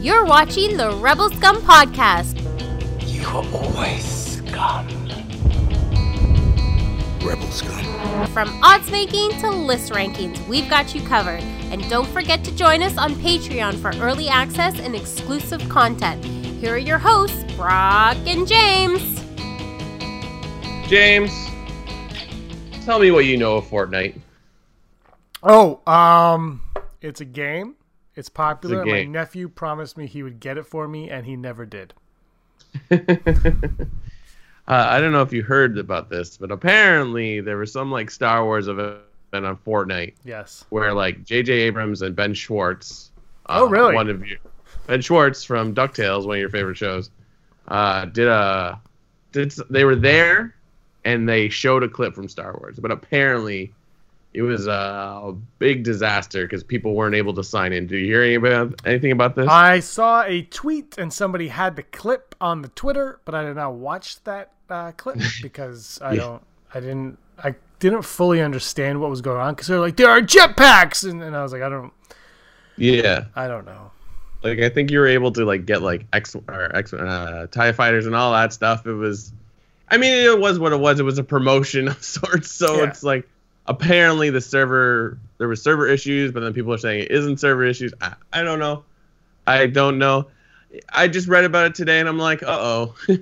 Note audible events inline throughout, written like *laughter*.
You're watching the Rebel Scum Podcast. You are always scum. Rebel scum. From odds making to list rankings, we've got you covered. And don't forget to join us on Patreon for early access and exclusive content. Here are your hosts, Brock and James. James, tell me what you know of Fortnite. Oh, um, it's a game. It's popular. My nephew promised me he would get it for me, and he never did. *laughs* Uh, I don't know if you heard about this, but apparently there was some like Star Wars event on Fortnite Yes. where like J.J. Abrams and Ben Schwartz. Oh, really? One of you, Ben Schwartz from Ducktales, one of your favorite shows, uh, did a did they were there and they showed a clip from Star Wars, but apparently it was a big disaster because people weren't able to sign in. Do you hear any about anything about this? I saw a tweet, and somebody had the clip on the Twitter, but I did not watch that uh, clip *laughs* because I Yeah. don't. I didn't. I didn't fully understand what was going on because they're like, there are jetpacks, and, and I was like, I don't. yeah. I don't know. like I think you were able to like get like X or X uh, Tie fighters and all that stuff. It was, I mean, it was what it was. It was a promotion *laughs* of sorts. So Yeah. it's like apparently the server there was server issues, but then people are saying it isn't server issues. I, I don't know. I don't know. I just read about it today and I'm like, uh oh. *laughs* if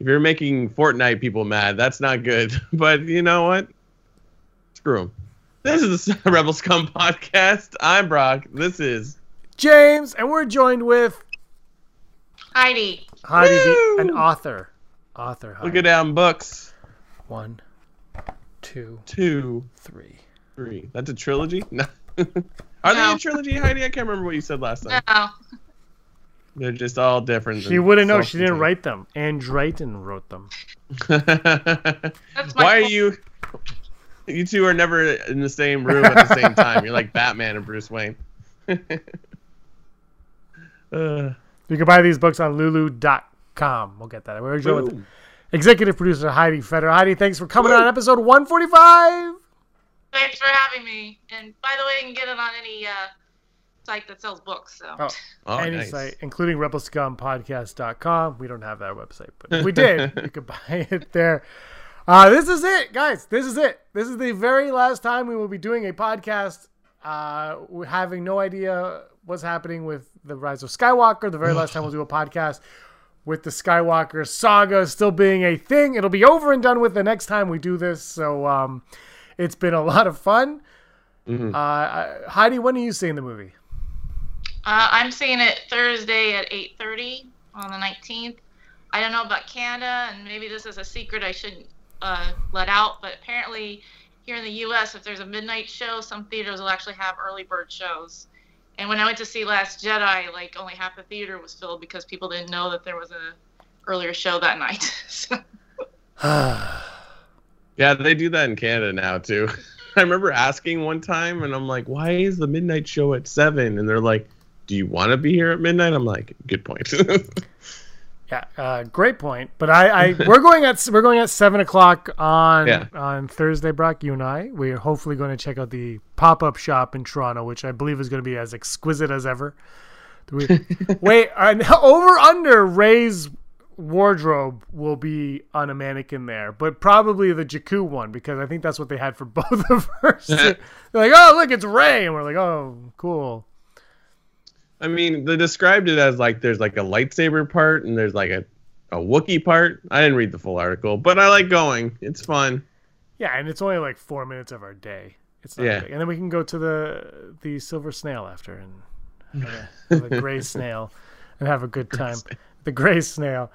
you're making Fortnite people mad, that's not good. *laughs* But you know what? Screw them. This is the *laughs* Rebel Scum podcast. I'm Brock. This is James, and we're joined with Heidi. Heidi, the, an author. Author. Heidi. look at down books. One, two, Two, three. three. That's a trilogy? *laughs* No. Are they a trilogy, Heidi? I can't remember what you said last time. No. They're just all different. She wouldn't know. She didn't write them. And Drayton wrote them. That's my Why are you? You two are never in the same room at the same *laughs* time. You're like Batman and Bruce Wayne. *laughs* uh, You can buy these books on lulu.com. We'll get that. We're joined with boom. Executive producer Heidi Feder. Heidi, thanks for coming on episode 145. Thanks for having me. And by the way, you can get it on any uh, site that sells books. So. Oh, Oh, any nice. site, including rebelscumpodcast.com. We don't have that website, but if we *laughs* did, you could buy it there. Uh, this is it, guys. This is it. This is the very last time we will be doing a podcast. Uh, having no idea what's happening with the Rise of Skywalker. The very last time we'll do a podcast with the Skywalker saga still being a thing. It'll be over and done with the next time we do this. So um, it's been a *laughs* lot of fun. Mhm. Uh, Heidi, when are you seeing the movie? Uh, I'm seeing it Thursday at 8:30 on the 19th. I don't know about Canada, and maybe this is a secret I shouldn't uh, let out, but apparently here in the U.S., if there's a midnight show, some theaters will actually have early bird shows. And when I went to see Last Jedi, like only half the theater was filled because people didn't know that there was a earlier show that night. *laughs* *sighs* Yeah, they do that in Canada now too. *laughs* I remember asking one time, and I'm like, "Why is the midnight show at 7? And they're like, "Do you want to be here at midnight?" I'm like, "Good point." *laughs* Yeah, uh, great point. But I, I *laughs* we're going at we're going at seven o'clock on Yeah. on Thursday, Brock. You and I. We're hopefully going to check out the pop up shop in Toronto, which I believe is going to be as exquisite as ever. We- *laughs* Wait, over under Rey's wardrobe will be on a mannequin there, but probably the Jakku one because I think that's what they had for *laughs* both of us. They're like, oh look, it's Rey, and we're like, oh cool. I mean, they described it as like there's like a lightsaber part and there's like a, a Wookiee part. I didn't read the full article, but I like going. It's fun. Yeah, and it's only like four minutes of our day. It's not Yeah. big. And then we can go to the the silver snail after and *laughs* a, gray *laughs* snail and have a good time. The gray snail.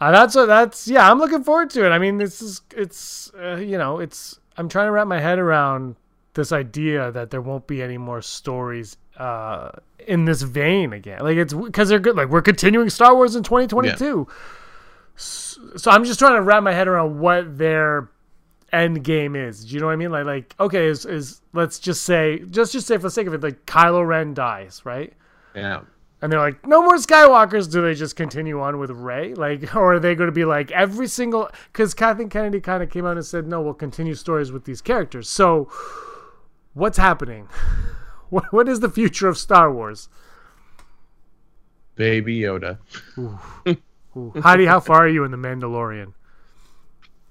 Uh, that's what that's yeah. I'm looking forward to it. I mean, this is it's uh, you know it's I'm trying to wrap my head around this idea that there won't be any more stories uh, in this vein again. Like it's because they're good. Like we're continuing Star Wars in 2022. S- So I'm just trying to wrap my head around what their end game is. Do you know what I mean? Like like okay, is is let's just say just just say for the sake of it, like Kylo Ren dies, right? Yeah. And they're like, no more Skywalkers. Do they just continue on with Rey? Like, *laughs* or are they going to be like every single? Because Kathleen Kennedy kind of came out and said, no, we'll continue stories with these characters. So, what's happening? *laughs* what what is the future of Star Wars? Baby Yoda. Ooh. Heidi, how far are you in the Mandalorian?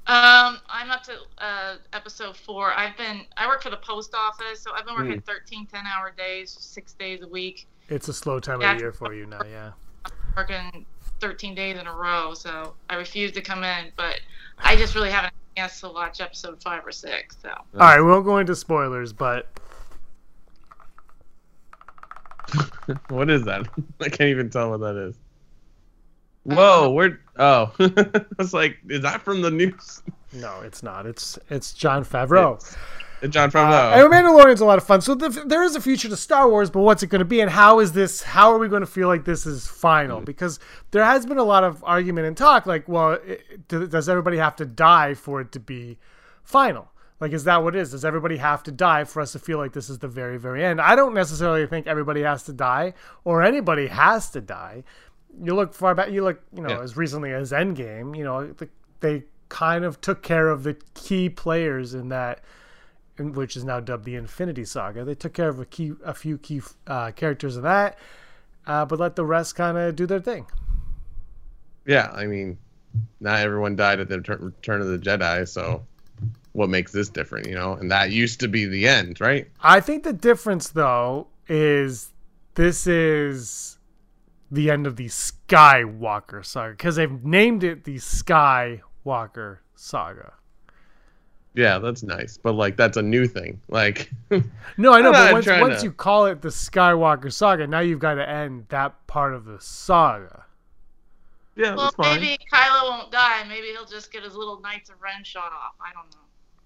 Um, I'm up to uh, episode four. I've been I work for the post office, so I've been working 13, 10 hour days, six days a week, It's a slow time of Yeah. the year for you now, yeah. working 13 days in a row. So I refuse to come in, but I just really haven't had a chance to watch episode five or six. So All right, we won't go into spoilers, but *laughs* What is that? *laughs* I can't even tell what that is. Whoa, where? Oh, *laughs* I was like, is that from the news? no, it's not. It's it's Jon Favreau. It's- Jon Uh, Favreau. and Mandalorian's a lot of fun. So the, there is a future to Star Wars, but what's it going to be, and how is this? How are we going to feel like this is final? Because there has been a lot of argument and talk, like, well, it, does everybody have to die for it to be final? Like, is that what it is? Does everybody have to die for us to feel like this is the very, very end? I don't necessarily think everybody has to die or anybody has to die. You look far back. You look, you know, Yeah. as recently as Endgame. You know, the, they kind of took care of the key players in that in- which is now dubbed the Infinity Saga. They took care of a key, a few key uh, characters of that, uh, but let the rest kind of do their thing. yeah, I mean, not everyone died at the Return Return of the Jedi, so what makes this different, you know? And that used to be the end, right? I think the difference, though, is this is the end of the Skywalker saga because they've named it the Skywalker saga. Yeah, that's nice, but like that's a new thing. Like, *laughs* No, I know, but once, once to- you call it the Skywalker saga, now you've got to end that part of the saga. yeah, well, maybe Kylo won't die. Maybe he'll just get his little Knights of Ren shot off. I don't know.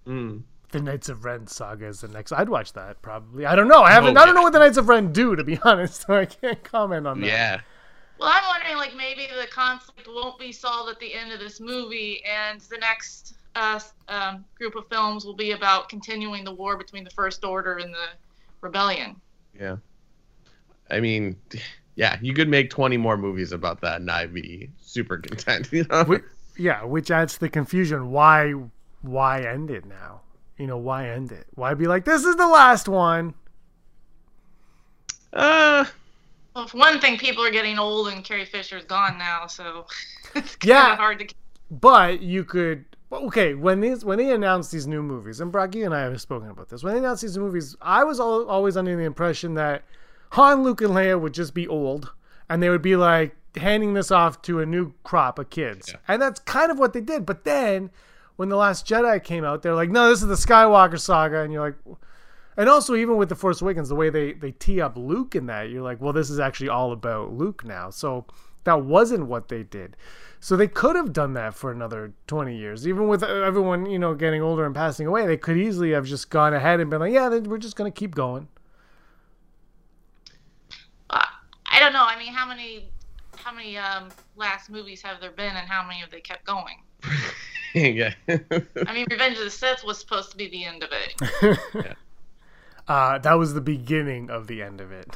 Mm. The Knights of Ren saga is the next. I'd watch that probably. I don't know. I haven't. Oh, I don't know what the Knights of Ren do, to be *laughs* honest. So I can't comment on that. Yeah, Well, I'm wondering, like, maybe the conflict won't be solved at the end of this movie, and the next uh, um, group of films will be about continuing the war between the First Order and the Rebellion. yeah. I mean, yeah, you could make 20 more movies about that, and I'd be super content. *laughs* You know? Yeah, which adds to the confusion. Why? Why end it now? You know, why end it? Why be like, this is the last one? Uh, Well, for one thing, people are getting old, and Carrie Fisher's gone now, so *laughs* it's kind Yeah. of hard to. But you could. Okay, when these when they announced these new movies, and Brock, you and I have spoken about this. When they announced these new movies, I was al- always under the impression that Han, Luke, and Leia would just be old, and they would be like handing this off to a new crop of kids, and that's kind of what they did. But then, when the Last Jedi came out, they're like, "No, this is the Skywalker saga," and you're like, and also even with the Force Awakens, the way they they tee up Luke in that, you're like, well, this is actually all about Luke now. So that wasn't what they did. So they could have done that for another 20 years, even with everyone you know getting older and passing away. They could easily have just gone ahead and been like, yeah, we're just gonna keep going. Uh, I don't know. I mean, how many, how many um, last movies have there been, and how many have they kept going? *laughs* yeah. *laughs* I mean, Revenge of the Sith was supposed to be the end of it. *laughs* Uh, that was the beginning of the end of it.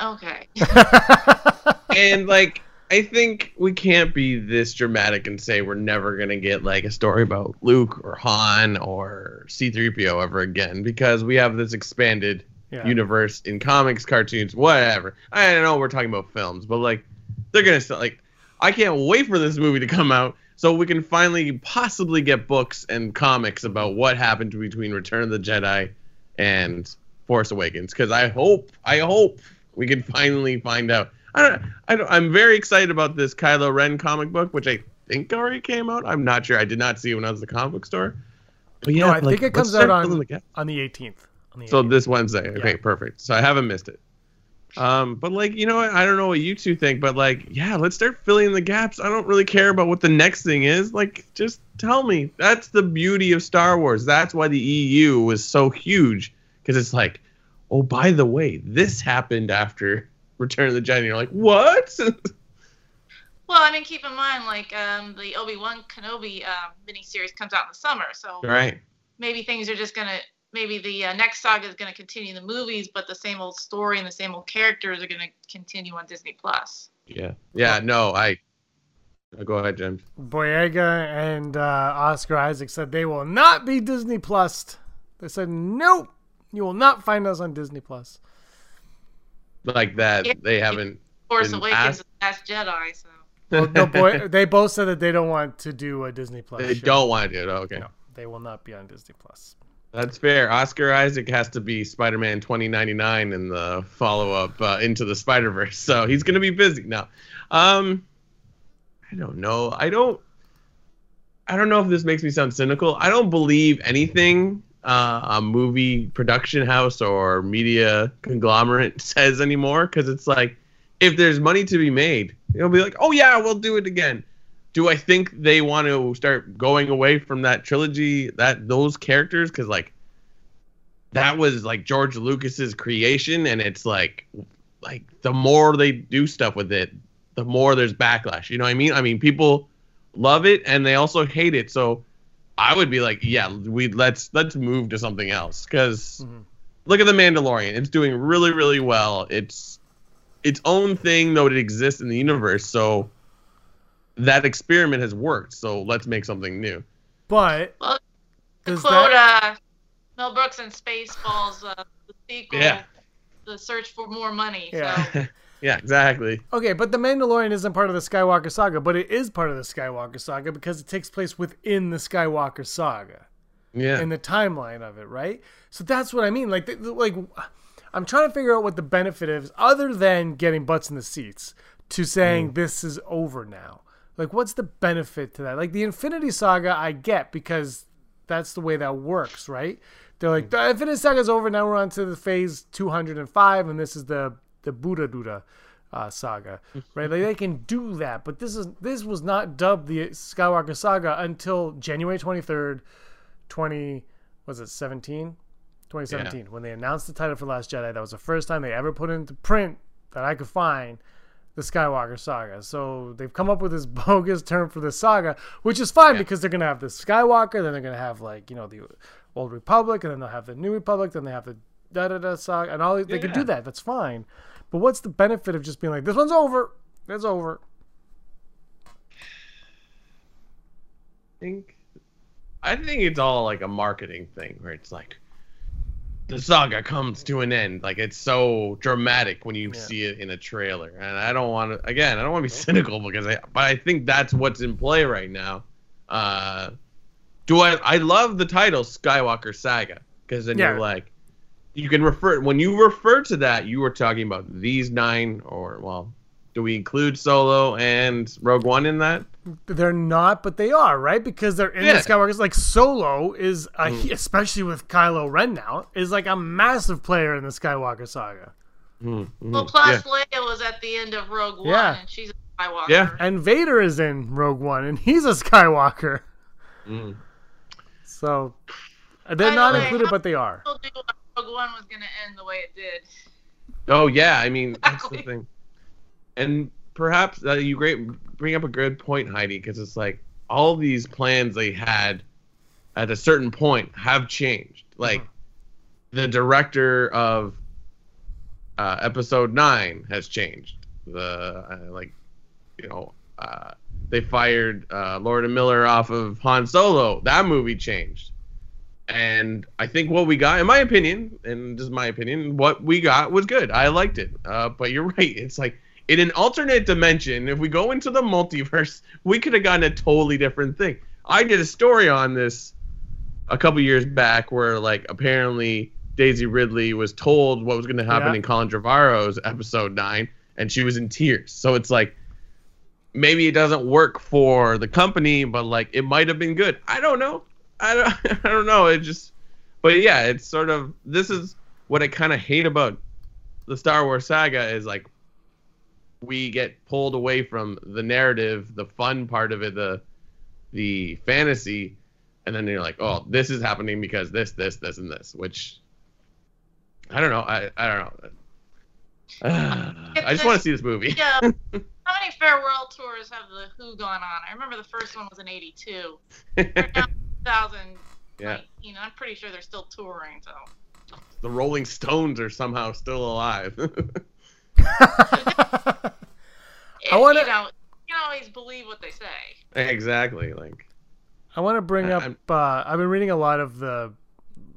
Okay. *laughs* and like I think we can't be this dramatic and say we're never gonna get like a story about Luke or Han or C-3PO ever again because we have this expanded Yeah. universe in comics, cartoons, whatever. I don't know we're talking about films, but like they're gonna still like I can't wait for this movie to come out so we can finally possibly get books and comics about what happened between Return of the Jedi and Force Awakens because I hope I hope we can finally find out. I don't, I don't, I'm very excited about this Kylo Ren comic book, which I think already came out. I'm not sure. I did not see it when I was at the comic book store. But yeah, no, I like, think it comes out on the on the 18th. On the So this Wednesday. Okay, Yeah. perfect. So I haven't missed it. Um, but like, you know? I don't know what you two think, but like, yeah, let's start filling the gaps. I don't really care about what the next thing is. Like, just tell me. That's the beauty of Star Wars. That's why the EU was so huge because it's like, oh, by the way, this happened after *laughs* Return of the Jedi. And you're like, what? *laughs* Well, I mean, keep in mind, like um, the Obi Wan Kenobi um, miniseries comes out in the summer, so right. maybe things are just gonna. Maybe the uh, next saga is gonna continue the movies, but the same old story and the same old characters are gonna continue on Disney Plus. Yeah. Yeah. No, I. oh, Go ahead, James. Boyega and uh, Oscar Isaac said they will not be Disney Plus. They said nope, you will not find us on Disney Plus. Like that. Yeah. They haven't. Force Awakens Last Jedi, so. Well, no *laughs* boy, they both said that they don't want to do a Disney Plus. They show. don't want to do it. Okay. No, they will not be on Disney Plus. That's fair. Oscar Isaac has to be Spider-Man 2099 in the follow-up uh, into the Spider-Verse, so he's gonna be busy now. Um, I don't know. I don't. I don't know if this makes me sound cynical. I don't believe anything uh, a movie production house or media conglomerate *laughs* says anymore because it's like if there's money to be made, they'll be like, "Oh yeah, we'll do it again." Do I think they want to start going away from that trilogy, that those characters? Because like that was like George Lucas's creation, and it's like like the more they do stuff with it, the more there's backlash. You know what I mean? I mean, people love it and they also hate it. So I would be like, yeah, we let's let's move to something else because Mhm. look at the Mandalorian. It's doing really really well. It's its own thing though it exists in the universe. So that experiment has worked. So let's make something new. But Well, To does quote that? uh, Mel Brooks in Spaceballs, uh, the sequel, Yeah. The Search for More Money. Yeah. So *laughs* *laughs* yeah, exactly. Okay, but the Mandalorian isn't part of the Skywalker saga, but it is part of the Skywalker saga because it takes place within the Skywalker saga. Yeah. in the timeline of it, right? So that's what I mean. Like, th- th- like I'm trying to figure out what the benefit is, other than getting butts in the seats, to saying this is over now. Like, what's the benefit to that? Like the Infinity Saga, I get because that's the way that works, right? They're like the Infinity Saga's over now. We're on to the phase 205, and this is the the Buddha Duda uh, saga, *laughs* right? Like they can do that, but this is this was not dubbed the Skywalker saga until January 23rd, 20 was it 17 2017 when they announced the title for last jedi that was the first time they ever put into print that i could find the skywalker saga. So they've come up with this *laughs* bogus term for the saga which is fine Yeah. because they're going to have the skywalker then they're going to have like you know the old republic and then they'll have the new republic then they have the da da da saga and all these- they can do that. That's fine. But what's the benefit of just being like this one's over. It's over think I think it's all like a marketing thing where it's like the saga comes to an end. Like it's so dramatic when you Yeah. see it in a trailer. And I don't want to again, I don't want to be *laughs* cynical because I but I think that's what's in play right now. Uh do I I love the title Skywalker Saga because then Yeah. you're like you can refer when you refer to that you were talking about these nine or well do we include Solo and Rogue One in that? They're not, but they are, right? Because they're in Yeah. the Skywalker. Like Solo is, a, especially with Kylo Ren now, is like a massive player in the Skywalker saga. Mhm, well, mhm, plus yeah. Leia was at the end of Rogue One, Yeah. and she's a Skywalker. Yeah. And Vader is in Rogue One, and he's a Skywalker. Mhm. So they're By the not way, included, how- but they are. Told you Rogue One was going to end the way it did. Oh yeah, I mean that's the thing, and perhaps uh, you great bring up a good point, Heidi, because it's like all these plans they had at a certain point have changed. Like the director of uh, episode nine has changed. The uh, like, you know, uh, they fired uh, Lord and Miller off of Han Solo. That movie changed. And I think what we got, in my opinion, and just my opinion, what we got was good. I liked it. Uh, but you're *laughs* right. It's like in an alternate dimension, if we go into the multiverse, we could have gotten a totally different thing. I did a story on this a couple years back where, like, apparently Daisy Ridley was told what was going to happen Yeah. in Colin Trevorrow's episode nine, and she was in tears. So it's like maybe it doesn't work for the company, but like it might have been good. I don't know. I don't. *laughs* I don't know. It just. But yeah, it's sort of. This is what I kind of hate about the Star Wars saga is like we get pulled away from the narrative, the fun part of it, the the fantasy, and then you're like, oh, this is happening because this, this, this, and this, which I don't know. I I don't know. *sighs* I just want to see this movie. Yeah. *laughs* How many farewell tours have the Who gone on? I remember the first one was in '82. They're now *laughs* 2019. Yeah. I'm pretty sure they're still touring. So the Rolling Stones are somehow still alive. *laughs* *laughs* I wanna- you know, you can always believe what they say. exactly. Like I want to bring I- up. I'm- Uh, I've been reading a lot of the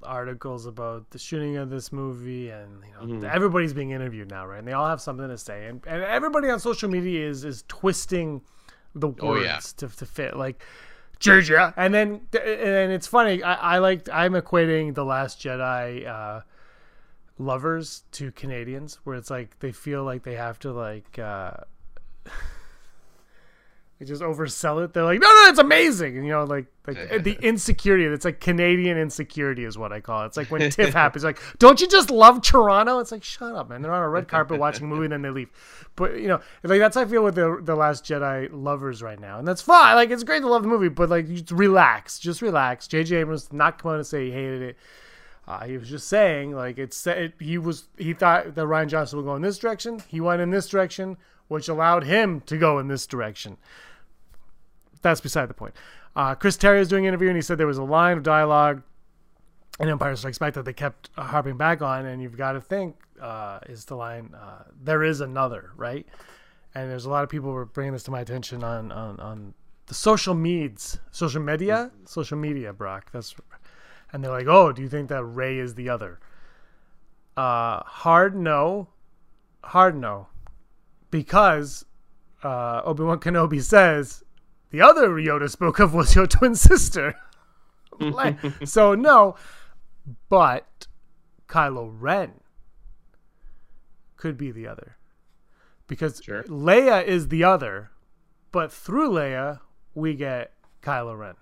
articles about the shooting of this movie, and you know Mhm. everybody's being interviewed now, right? And they all have something to say, and, and everybody on social media is is twisting the words Oh, yeah. to to fit like. Georgia, and then and it's funny. I, I like I'm equating the Last Jedi uh, lovers to Canadians, where it's like they feel like they have to like uh, *laughs* they just oversell it. They're like, no, no, it's amazing. And, you know, like like the insecurity. It's like Canadian insecurity is what I call it. It's like when *laughs* TIFF happens, like, don't you just love Toronto? It's like, shut up, man. They're on a red carpet watching a movie and then they leave. But you know, like that's how I feel with the the Last Jedi lovers right now, and that's fine. Like it's great to love the movie, but like just relax, just relax. J.J. Abrams did not come out and say he hated it. Uh, he was just saying, like it's it, he was he thought that Rian Johnson would go in this direction. He went in this direction, which allowed him to go in this direction. That's beside the point. Uh, Chris Terrio was doing an interview, and he said there was a line of dialogue in Empire Strikes Back that they kept uh, harping back on, and you've got to think uh, is the line uh, "There is another," right? And there's a lot of people were bringing this to my attention on on, on the social meds, social media, social media, Brock. That's and they're like, "Oh, do you think that Rey is the other?" Uh, hard no, hard no, because uh, Obi Wan Kenobi says the other Yoda spoke of was your *laughs* twin sister. *laughs* Like, so no, but Kylo Ren could be the other because Sure. Leia is the other, but through Leia we get Kylo Ren.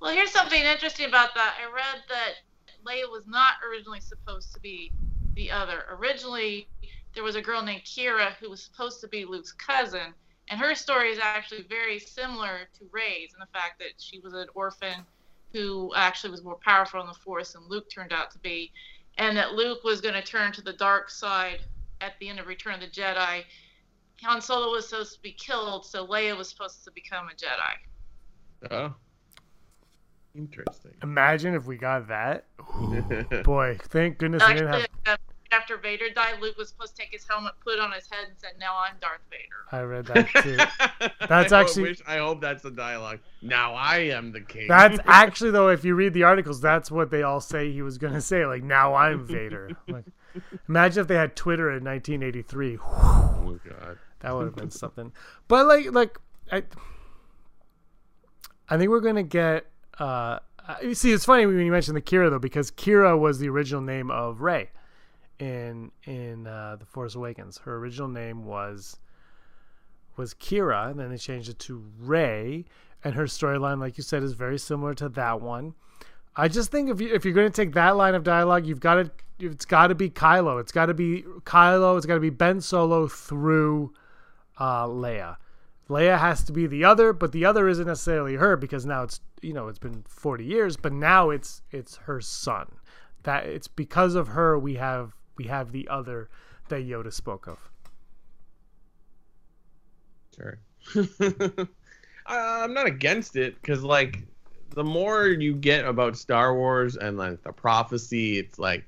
Well, here's something interesting about that. I read that Leia was not originally supposed to be the other. Originally, there was a girl named Kira who was supposed to be Luke's cousin, and her story is actually very similar to Rey's in the fact that she was an orphan who actually was more powerful in the Force than Luke turned out to be, and that Luke was going to turn to the dark side at the end of Return of the Jedi. Han Solo was supposed to be killed, so Leia was supposed to become a Jedi. Oh, interesting. Imagine if we got that. Ooh, *laughs* boy, thank goodness we didn't have. uh, after Vader died, Luke was supposed to take his helmet, put it on his head, and said, "Now I'm Darth Vader." I read that too. *laughs* That's I actually- wish- I hope that's the dialogue. Now I am the king. That's *laughs* actually though, if you read the articles, that's what they all say he was gonna say. Like, now I'm Vader. Like, imagine if they had Twitter in 1983. oh my god. That would have been something. But like, like I, I think we're gonna get. Uh, you see, it's funny when you mention the Kira though, because Kira was the original name of Rey in in uh, the Force Awakens. Her original name was was Kira, and then they changed it to Rey. And her storyline, like you said, is very similar to that one. I just think if you if you're going to take that line of dialogue, you've got to it's got to be Kylo. It's got to be Kylo. It's got to be Ben Solo through uh, Leia. Leia has to be the other, but the other isn't necessarily her because now it's you know it's been 40 years, but now it's it's her son. That it's because of her we have we have the other that Yoda spoke of. Sure. *laughs* I'm not against it because, like, the more you get about Star Wars and like the prophecy, it's like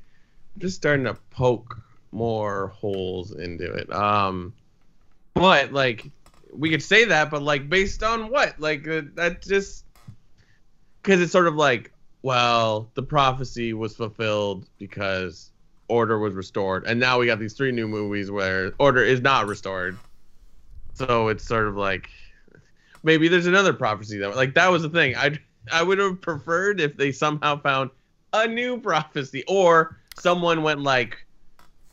just starting to poke more holes into it. Um, but like we could say that, but like based on what? Like uh, that just because it's sort of like, well, the prophecy was fulfilled because order was restored, and now we got these three new movies where order is not restored. So it's sort of like maybe there's another prophecy that like that was the thing. I I would have preferred if they somehow found a new prophecy or someone went like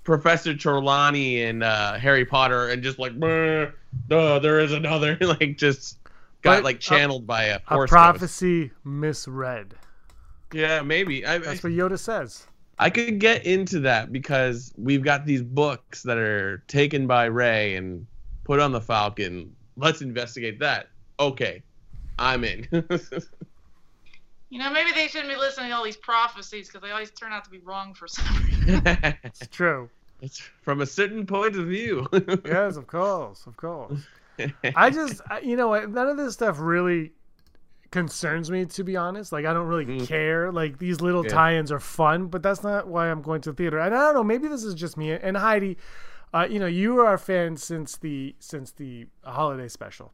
Professor Trelawney and uh, Harry Potter and just like duh, there is another *laughs* like just got But like a- channeled by a A force ghost. prophecy misread. Yeah, maybe. I, That's what Yoda says. I could get into that because we've got these books that are taken by Rey and put on the Falcon. Let's investigate that. Okay, I'm in. *laughs* You know, maybe they shouldn't be listening to all these prophecies because they always turn out to be wrong for some reason. It's true. It's *laughs* from a certain point of view. *laughs* yes, of course, of course. I just, I, you know? None of this stuff really concerns me, to be honest. Like, I don't really Mm. care. Like, these little Yeah. tie-ins are fun, but that's not why I'm going to the theater. And I don't know. Maybe this is just me. And Heidi, uh, you know, you are a fan since the since the holiday special.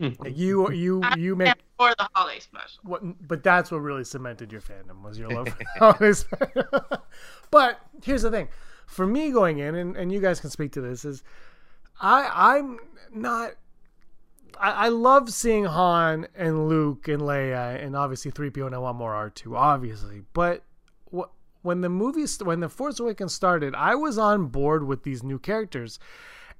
Like, you you *laughs* you make for the holiday special. what, but that's what really cemented your fandom was your love for holidays. but here's the thing, for me going in, and, and you guys can speak to this, is I I'm not. I, I love seeing Han and Luke and Leia and obviously 3PO and I want more R2 obviously. But wh- when the movies when the Force Awakens started I was on board with these new characters.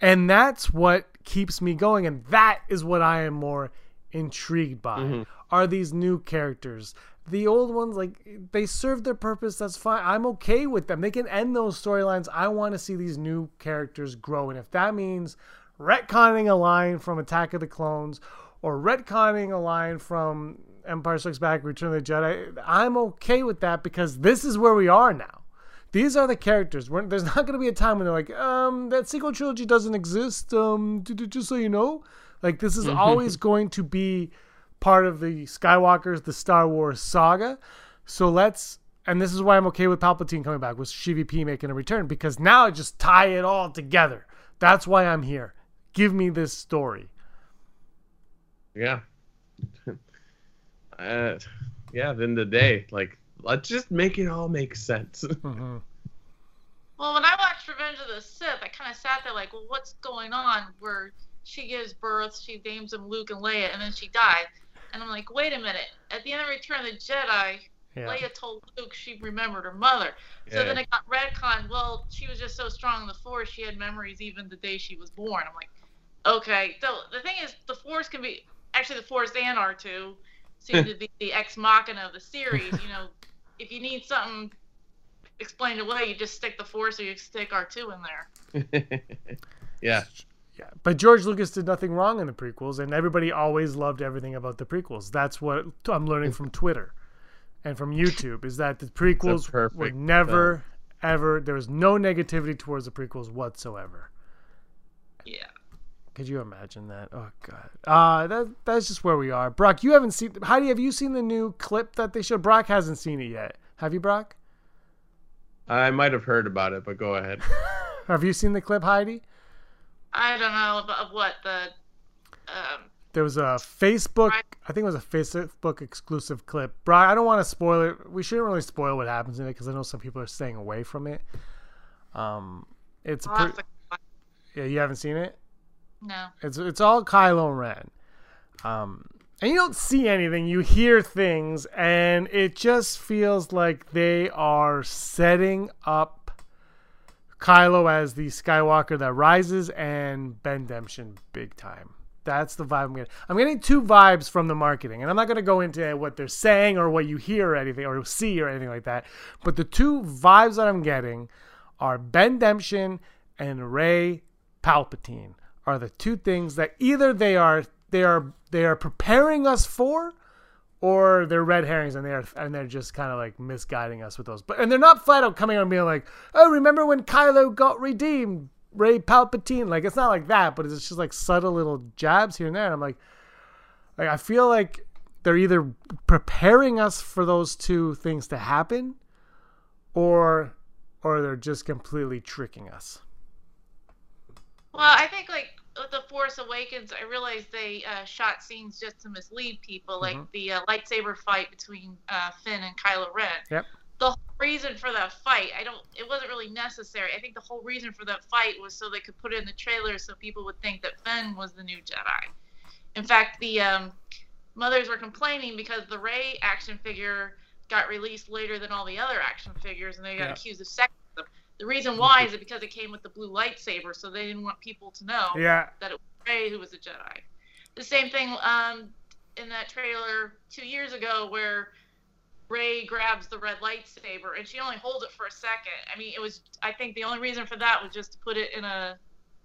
And that's what keeps me going and that is what I am more intrigued by. Mm-hmm. Are these new characters the old ones like they serve their purpose that's fine. I'm okay with them. They can end those storylines. I want to see these new characters grow. And if that means retconning a line from attack of the clones or retconning a line from empire strikes back return of the jedi i'm okay with that because this is where we are now. These are the characters. We're, there's not going to be a time when they're like, um, that sequel trilogy doesn't exist. Um, just so you know, like this is always going to be part of the Skywalker's, the Star Wars saga. So let's, and this is why I'm okay with Palpatine coming back, with CVP making a return because now I just tie it all together. That's why I'm here. Give me this story. Yeah. *laughs* uh, yeah. Then the day, like, let's just make it all make sense. *laughs* hmm Well, when I watched Revenge of the Sith, I kind of sat there like, well, what's going on? Where she gives birth, she names them Luke and Leia, and then she dies. And I'm like, wait a minute. At the end of Return of the Jedi, Yeah. Leia told Luke she remembered her mother. So Yeah. then it got retcon. Well, she was just so strong in the Force, she had memories even the day she was born. I'm like, okay. So the thing is, the Force can be actually the Force and R2 seem to be the ex machina of the series. You know, *laughs* if you need something explained away, you just stick the Force or you stick R2 in there. *laughs* yeah. Yeah, but George Lucas did nothing wrong in the prequels, and everybody always loved everything about the prequels. That's what I'm learning from Twitter and from YouTube is that the prequels were perfect never, ever. There was no negativity towards the prequels whatsoever. Yeah. Could you imagine that? Oh god, uh, that that's just where we are. Brock, you haven't seen. Heidi, have you seen the new clip that they showed? Brock hasn't seen it yet. Have you, Brock? I might have heard about it, but go ahead. *laughs* Have you seen the clip, Heidi? I don't know of what the. Um, There was a Facebook, I think it was a Facebook exclusive clip. Brian, I don't want to spoil it. We shouldn't really spoil what happens in it because I know some people are staying away from it. Um, it's pre- yeah, you haven't seen it. no. It's it's all Kylo Ren, um, and you don't see anything. You hear things, and it just feels like they are setting up Kylo as the Skywalker that rises and Ben Demption big time. That's the vibe I'm getting. I'm getting two vibes from the marketing, and I'm not going to go into what they're saying or what you hear or anything or see or anything like that. But the two vibes that I'm getting are Ben Demption and Rey Palpatine are the two things that either they are they are they are preparing us for or they're red herrings and they're and they're just kind of like misguiding us with those. But and they're not flat out coming on being like, "Oh, remember when Kylo got redeemed? Rey Palpatine." Like it's not like that, but it's just like subtle little jabs here and there. And I'm like, like I feel like they're either preparing us for those two things to happen, or or they're just completely tricking us. Well, I think like the Force Awakens, I realized they uh, shot scenes just to mislead people, like Mm-hmm. the uh, lightsaber fight between uh, Finn and Kylo Ren. Yep. The whole reason for that fight, I don't. It wasn't really necessary. I think the whole reason for that fight was so they could put it in the trailer, so people would think that Finn was the new Jedi. In fact, the um, mothers were complaining because the Rey action figure got released later than all the other action figures, and they got Yeah. accused of sexism. The reason why is it because it came with the blue lightsaber, so they didn't want people to know Yeah, that it was Rey who was a Jedi. The same thing um, in that trailer two years ago where Rey grabs the red lightsaber and she only holds it for a second. I mean, it was. I think the only reason for that was just to put it in a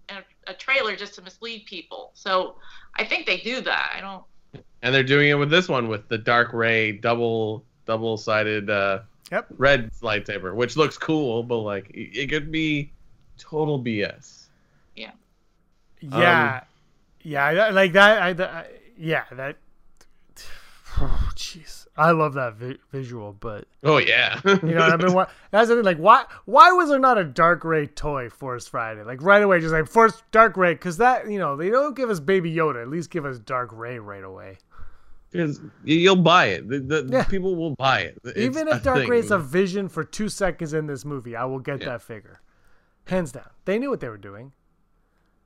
in a, a trailer just to mislead people. So I think they do that. I don't. And they're doing it with this one with the dark Rey double double sided uh, Yep. red lightsaber, which looks cool, but like it it could be total BS. Yeah, yeah, um, yeah, like that. I, I yeah, that. Oh, *sighs* jeez. I love that vi- visual, but Oh yeah. *laughs* you know what I mean. *laughs* What, that's the thing. Like, why why was there not a Dark Rey toy for Force Friday? Like right away, just like Force Dark Rey, because that you know they don't give us Baby Yoda. At least give us Dark Rey right away. Because you'll buy it. The, the Yeah. people will buy it. It's Even if Dark thing. Rey's a vision for two seconds in this movie, I will get Yeah. that figure, hands down. They knew what they were doing.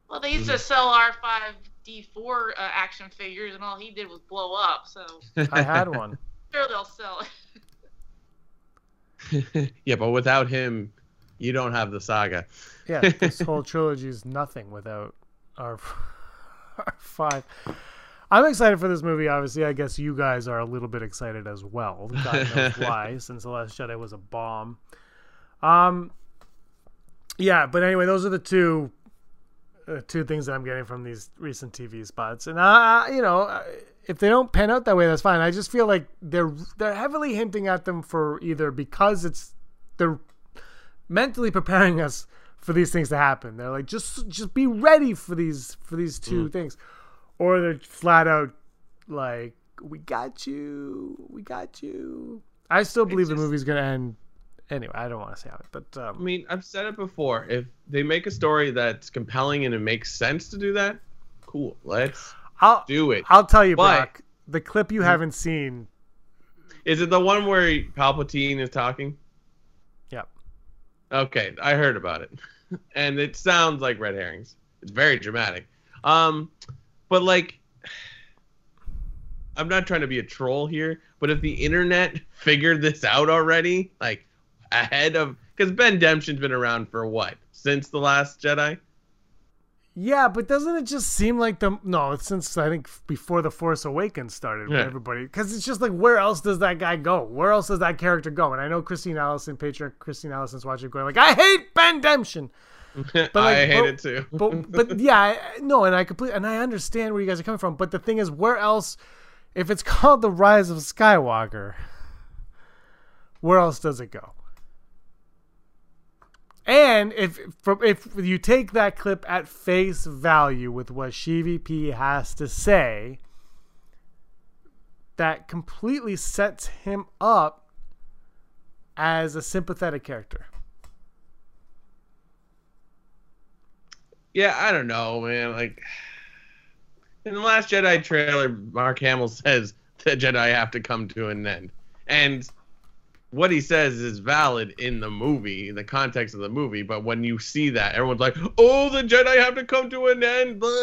Well, they used to sell R5D4 uh, action figures, and all he did was blow up. So I had one. *laughs* sure they'll sell it. *laughs* yeah, but without him, you don't have the saga. Yeah, this *laughs* whole trilogy is nothing without our, our five. I'm excited for this movie. Obviously, I guess you guys are a little bit excited as well. God knows *laughs* why, since the Last Jedi was a bomb. Um, yeah, but anyway, those are the two, uh, two things that I'm getting from these recent TV spots, and uh, you know, uh, if they don't pan out that way, that's fine. I just feel like they're they're heavily hinting at them for either because it's they're mentally preparing us for these things to happen. They're like just just be ready for these for these two things, or they're flat out like we got you, we got you. I still believe the movie's gonna end. Anyway, I don't want to say how it, but I um, mean, I've said it before. If they make a story that's compelling and it makes sense to do that, cool. Let's I'll do it. I'll tell you, But- Brock. The clip you haven't seen. Is it the one where Palpatine is talking? Yep. Okay, I heard about it, *laughs* and it sounds like red herrings. It's very dramatic. Um, but like, I'm not trying to be a troll here, but if the internet *laughs* figured this out already, like ahead of, because Ben Demption's been around for what since the Last Jedi. Yeah, but doesn't it just seem like the no? Since I think before the Force Awakens started, with Yeah. everybody because it's just like where else does that guy go? Where else does that character go? And I know Christine Allison, Patreon Christine Allison's watching, going like, I hate Ben Demption. *laughs* like, I hate but- it too. But *laughs* but yeah, I, no, and I completely and I understand where you guys are coming from. But the thing is, where else? If it's *laughs* called the Rise of Skywalker, where else does it go? And if from if you take that clip at face value with what ShiVP has to say, that completely sets him up as a sympathetic character. Yeah, I don't know, man. Like *sighs* in the Last Jedi trailer, Mark Hamill *laughs* says the Jedi have to come to an end, and what he says is valid in the movie, in the context of the movie. But when you see that, everyone's like, "Oh, the Jedi have to come to an end." *laughs*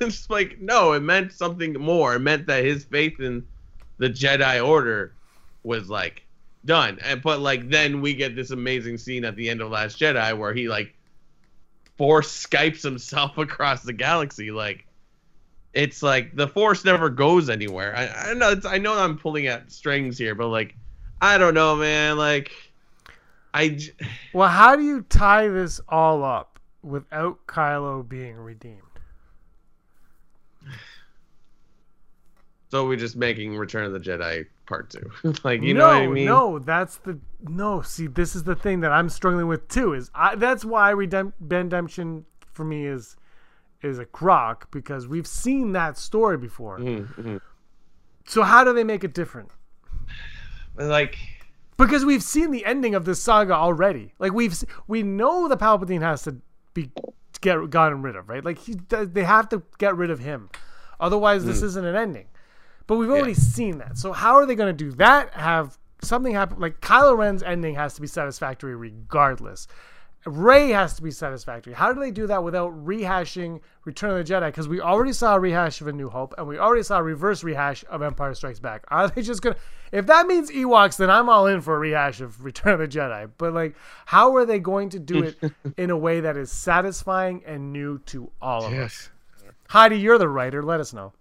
It's like, no, it meant something more. It meant that his faith in the Jedi Order was like done. And but like then we get this amazing scene at the end of Last Jedi where he like force Skypes himself *laughs* across the galaxy. Like, it's like the force never goes anywhere. I, I know. It's, I know I'm pulling at strings here, but like, I don't know, man. Like, I j- *sighs* Well, how do you tie this all up without Kylo being redeemed? *sighs* so we're just making Return of the Jedi Part Two. *laughs* like, you no, know what I mean? No, that's the no. See, this is the thing that I'm struggling with too. Is I, that's why Redemp- Ben Demption for me is is a crock because we've seen that story before. Mhm, mhm. So how do they make it different? Like, Because we've seen the ending of this saga already. Like we've we know the Palpatine has to be get gotten rid of, right? Like he they have to get rid of him, otherwise this isn't an ending. But we've already seen that. So how are they going to do that? Have something happen? Like Kylo Ren's ending has to be satisfactory regardless. Rey has to be satisfactory. How do they do that without rehashing Return of the Jedi? Because we already saw a rehash of A New Hope, and we already saw a reverse rehash of Empire Strikes Back. *laughs* Are they just gonna? If that means Ewoks, then I'm all in for a rehash of Return of the Jedi. But like, how are they going to do it *laughs* in a way that is satisfying and new to all of us? Heidi, you're the writer. Let us know.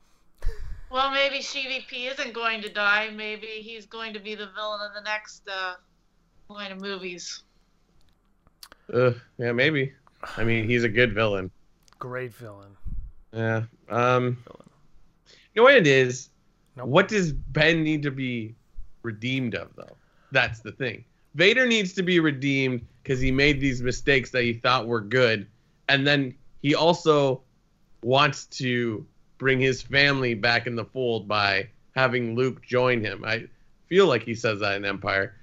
Well, maybe CVP isn't going to die. Maybe he's going to be the villain of the next uh, line of movies. uh, yeah, maybe. I mean, he's a good villain. Great villain. Yeah. Um. You know what it is? Nope. What does Ben need to be redeemed of, though? That's the thing. Vader needs to be redeemed because he made these mistakes that he thought were good, and then he also wants to bring his family back in the fold by having Luke join him. I feel like he says that in Empire.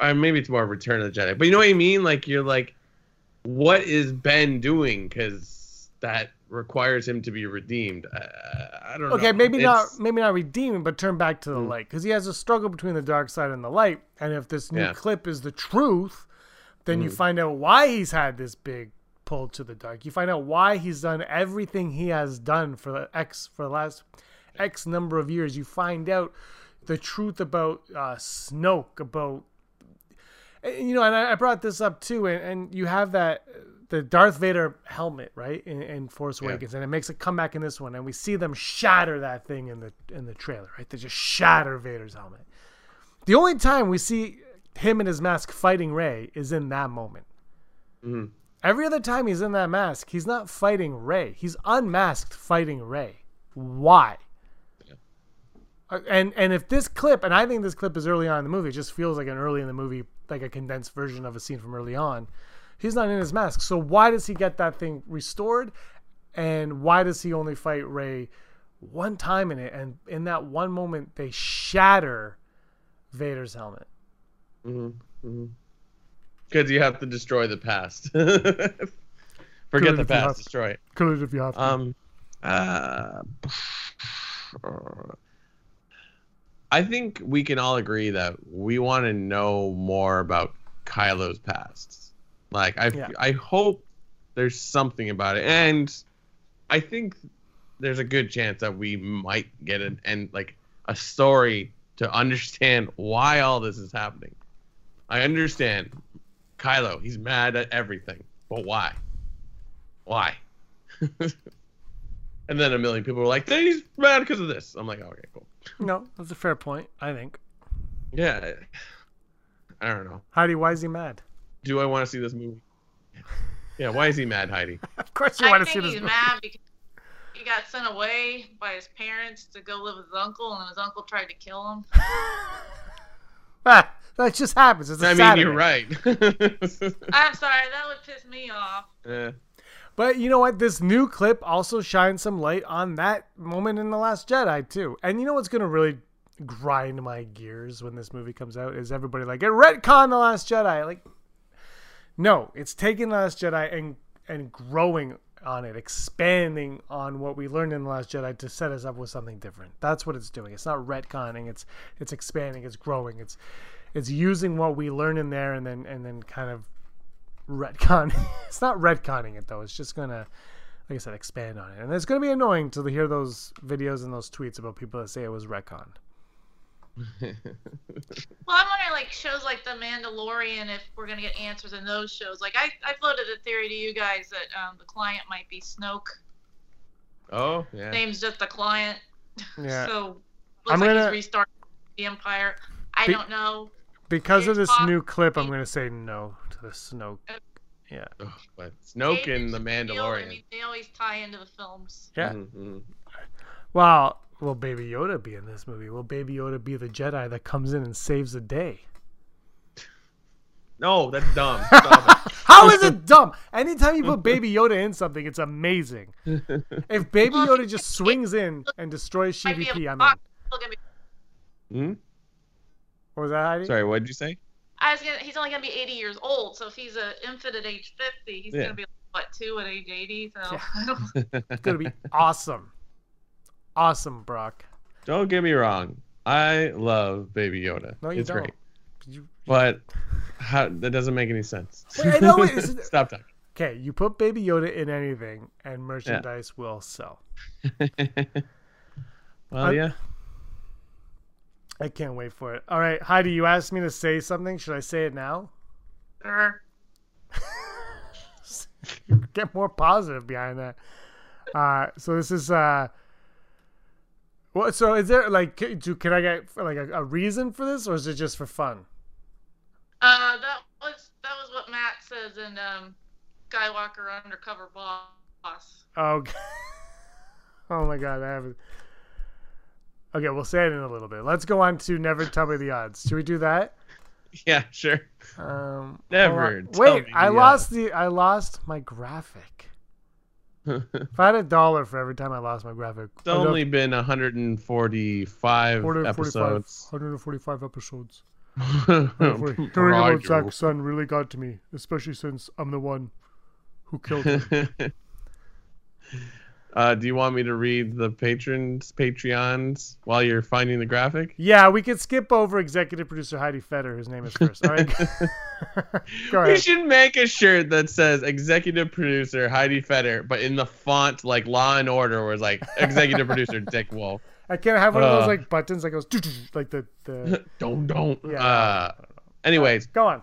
Or maybe it's more of Return of the Jedi. But you know what I mean? Like you're like, what is Ben doing? Because that requires him to be redeemed. Uh, I don't know. Okay, maybe not maybe not redeem, but turn back to the Mm. light because he has a struggle between the dark side and the light. And if this new Yeah. clip is the truth, then you Mm. find out why he's had this big pull to the dark. You find out why he's done everything he has done for the X for the last X number of years. You find out the truth about uh, Snoke, about and, you know, and I, I brought this up too, and, and you have that the Darth Vader helmet, right, in, in Force Yeah. Awakens, and it makes a comeback in this one, and we see them shatter that thing in the in the trailer, right? They just shatter Vader's helmet. The only time we see him in his mask fighting Rey is in that moment. Mhm. Every other time he's in that mask, he's not fighting Rey. He's unmasked fighting Rey. Why? Uh, And and if this clip, and I think this clip is early on in the movie, it just feels like an early in the movie, like a condensed version of a scene from early on. He's not in his mask, so why does he get that thing restored? And why does he only fight Rey one time in it? And in that one moment, they shatter Vader's helmet. Because you have to destroy the past. *laughs* Forget Good the past, have- destroy it. Could it if you have to. Um, uh, I think we can all agree that we want to know more about Kylo's past. Like, I, Yeah. I hope there's something about it, and I think there's a good chance that we might get an and like a story to understand why all this is happening. I understand Kylo, he's mad at everything, but why? Why? *laughs* and then a million people were like, "Then he's mad because of this." I'm like, oh, "Okay, cool." no, that's a fair point. I think. Yeah, I don't know. Heidi, why is he mad? Do I want to see this movie? Yeah, why is he mad, Heidi? *laughs* Of course you I want to see think this. he's movie. mad because he got sent away by his parents to go live with his uncle, and his uncle tried to kill him. *laughs* Ah, *laughs* that just happens. It's a I mean, Saturday. you're right. *laughs* I'm sorry, that would piss me off. Yeah. But you know what? This new clip also shines some light on that moment in The Last Jedi, too. And you know what's going to really grind my gears when this movie comes out? Is everybody like, it retcon The Last Jedi. Like, no, it's taking The Last Jedi and, and growing on it, expanding on what we learned in The Last Jedi to set us up with something different. That's what it's doing. It's not retconning, it's it's expanding, it's growing, it's it's using what we learn in there and then and then kind of retcon. *laughs* it's not retconning it though. It's just gonna, like I said, expand on it, and it's gonna be annoying to hear those videos and those tweets about people that say it was retcon. *laughs* Well, I'm wondering, like shows like The Mandalorian, if we're gonna get answers in those shows. Like I, I floated a theory to you guys that um, the client might be Snoke. Oh, yeah. Name's just the client. Yeah. *laughs* So looks I'm like gonna- he's restarting the Empire. I Be- don't know. Because of this pop- new clip, I'm gonna say no to the Snoke. Yeah, Ugh, but Snoke and the Agents I Mandalorian. mean, they always tie into the films. yeah. Mhm. Well, will Baby Yoda be in this movie? Will Baby Yoda be the Jedi that comes in and saves the day? No, that's dumb. *laughs* How is it dumb? Anytime you put Baby Yoda in something, it's amazing. *laughs* If Baby Yoda just swings in and destroys Might CVP, I'm in. box- still gonna be- Hmm? What was that, Heidi? Sorry, what did you say? I was gonna. He's only gonna be 80 years old, so if he's an infant at age 50, he's Yeah. gonna be what two at age 80. So Yeah. *laughs* *laughs* It's gonna be awesome. Awesome, Brock. Don't get me wrong. I love Baby Yoda. No, you it's don't. great. You, But how, that doesn't make any sense. *laughs* Wait, I know it is- Stop talking. okay, you put Baby Yoda in anything, and merchandise will sell. well, I'm- yeah. I can't wait for it. All right, Heidi, you asked me to say something. Should I say it now? Sure. *laughs* Get more positive behind that. Uh, so this is uh, what? So is there like, do can I get like a, a reason for this, or is it just for fun? Uh, that was that was what Matt says in um, Skywalker Undercover Boss. Oh, *laughs* oh my God, I haven't. Okay, we'll say it in a little bit. Let's go on to never tell me the odds. Should we do that? *laughs* Yeah, sure. Um, Never tell Wait, me I lost the I lost my graphic. *laughs* If I had a dollar for every time I lost my graphic, It's only been 145 episodes. 145 episodes. Hearing about. Zach's son really got to me, especially since I'm the one who killed him. *laughs* uh, do you want me to read the patrons, Patreons, while you're finding the graphic? yeah, we could skip over executive producer Heidi Feder, whose name is first. All right. *laughs* *laughs* Go We should make a shirt that says executive producer Heidi Feder, but in the font like Law and Order, where it's like executive producer *laughs* Dick Wolf. I can't have one of those Uh. like buttons that goes like the the. don't don't. Yeah. Uh, anyways, Go on.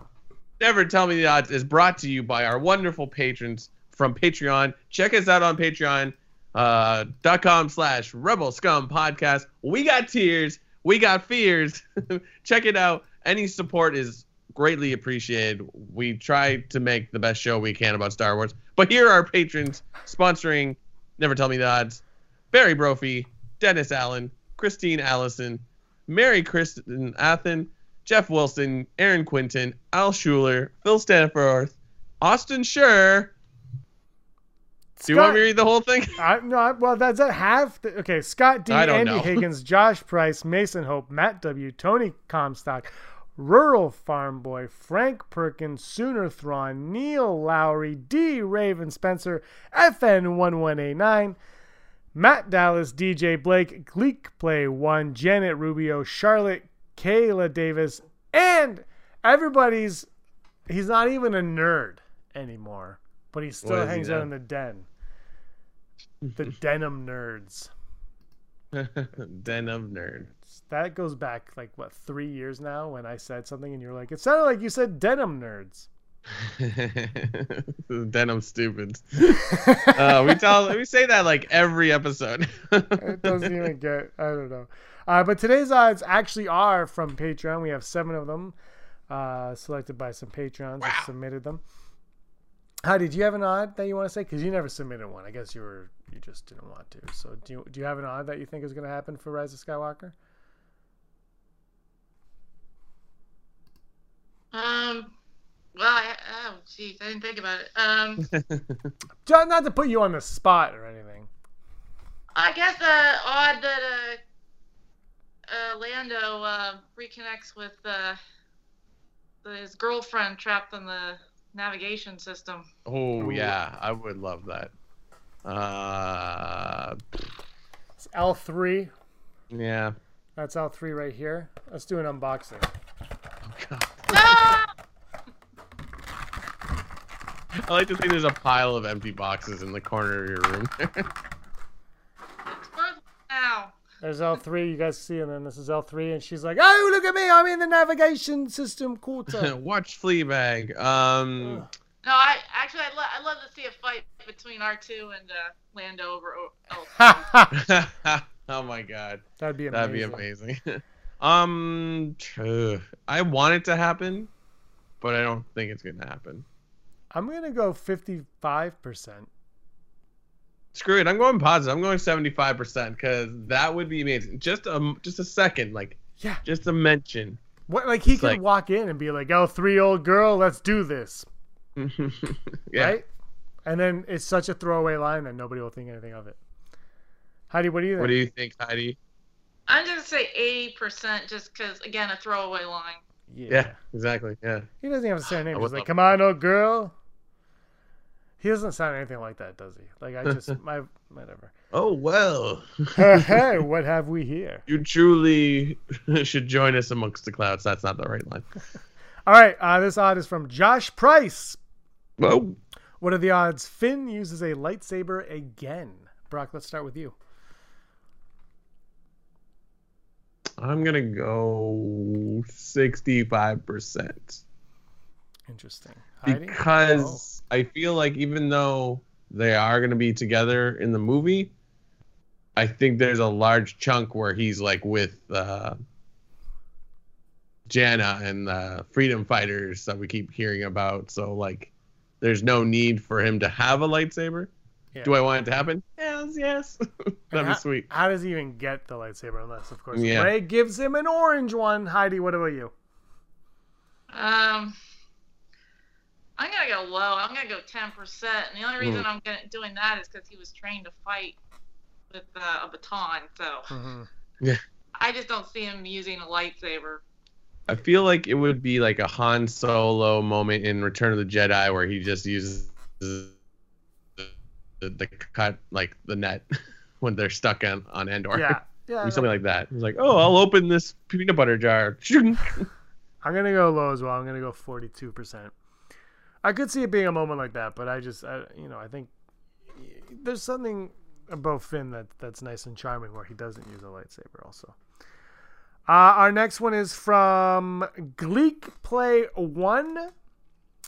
Never Tell Me the Odds is brought to you by our wonderful patrons from Patreon. Check us out on Patreon. Uh, dot com slash rebel scum podcast. We got tears. We got fears. *laughs* Check it out. Any support is greatly appreciated. We try to make the best show we can about Star Wars. But here are our patrons sponsoring Never Tell Me the Odds. Barry Brophy, Dennis Allen, Christine Allison, Mary Kristen Athen, Jeff Wilson, Aaron Quinton, Al Schuler, Phil Stanforth, Austin Schur. Do you want me to read the whole thing? *laughs* I, no, I- well, that's that half. The, okay, Scott D, Andy know. *laughs* Higgins, Josh Price, Mason Hope, Matt W, Tony Comstock, Rural Farm Boy, Frank Perkins, Sooner Thrawn, Neil Lowry, D Raven Spencer, FN one one eight nine. Matt Dallas, DJ Blake, Gleek Play One, Janet Rubio, Charlotte, Kayla Davis, and everybody's. He's not even a nerd anymore, but he still What is he hangs out in the den. The *laughs* denim nerds. *laughs* denim of Nerd. That goes back like what three years now when I said something and you're like, it sounded like you said denim nerds. *laughs* Denim stupid. uh, we tell we say that like every episode. It doesn't even get. I don't know. Uh, but today's odds actually are from Patreon. We have seven of them, uh, selected by some Patreons that submitted them. How did you have an odd that you want to say? Because you never submitted one. I guess you were you just didn't want to. So do you do you have an odd that you think is going to happen for Rise of Skywalker? Um, well, I, oh, geez, I didn't think about it. Um, *laughs* Jon, not to put you on the spot or anything. I guess uh, odd that uh, uh, Lando uh, reconnects with uh, his girlfriend trapped in the navigation system. oh yeah, I would love that. Uh, It's L three. yeah. That's L three right here. Let's do an unboxing. Oh god. Ah! I like to think there's a pile of empty boxes in the corner of your room. *laughs* It's worth now. There's L3, you guys see, and then this is L3, and she's like, "Oh, look at me! I'm in the navigation system quarter." *laughs* Watch Fleabag. Um, *sighs* No, I actually I'd, lo- I'd love to see a fight between R2 and uh, Lando over O- L. *laughs* *laughs* oh my god. That'd be amazing. That'd be amazing. um, ugh, *sighs* I want it to happen, but I don't think it's gonna happen. I'm gonna go 55 percent. Screw it. I'm going positive. I'm going 75 percent because that would be amazing. Just a just a second, like Yeah. just a mention. What? Like he It's could like- walk in and be like, "Oh, three old girl, let's do this," *laughs* yeah. right? And then it's such a throwaway line that nobody will think anything of it. Heidi, what do you think? What do you think, Heidi? I'm just gonna say 80% just because again a throwaway line. Yeah, yeah. exactly. Yeah. He doesn't even have to say her name. He's like, "Come on, old girl." He doesn't sound anything like that, does he? Like I just *laughs* my whatever. Oh well. hey, *laughs* what have we here? you truly *laughs* should join us amongst the clouds. That's not the right line. All right, uh, this odd is from Josh Price. Whoa. What are the odds Finn uses a lightsaber again? Brock, let's start with you. I'm gonna go 65 percent. Interesting. Heidi? because I feel like even though they are going to be together in the movie, I think there's a large chunk where he's like with uh, Jannah and the freedom fighters that we keep hearing about. So like, there's no need for him to have a lightsaber. Yeah. Do I want it to happen? Yes, yes. *laughs* That'd how, be sweet. How does he even get the lightsaber unless, of course, Yeah. Rey gives him an orange one? Heidi, what about you? Um, I'm gonna go low. I'm gonna go ten percent. And the only reason I'm gonna, doing that is because he was trained to fight with uh, a baton. So Mhm. I just don't see him using a lightsaber. I feel like it would be like a Han Solo moment in Return of the Jedi where he just uses the, the cut like the net *laughs* when they're stuck on on Endor. Yeah, *laughs* yeah. or something like that. He's like, "Oh, I'll open this peanut butter jar." *laughs* I'm gonna go low as well. I'm gonna go 42 percent. I could see it being a moment like that, but I just, I, you know, I think there's something about Finn that that's nice and charming where he doesn't use a lightsaber. Also, uh, our next one is from Gleek Play One.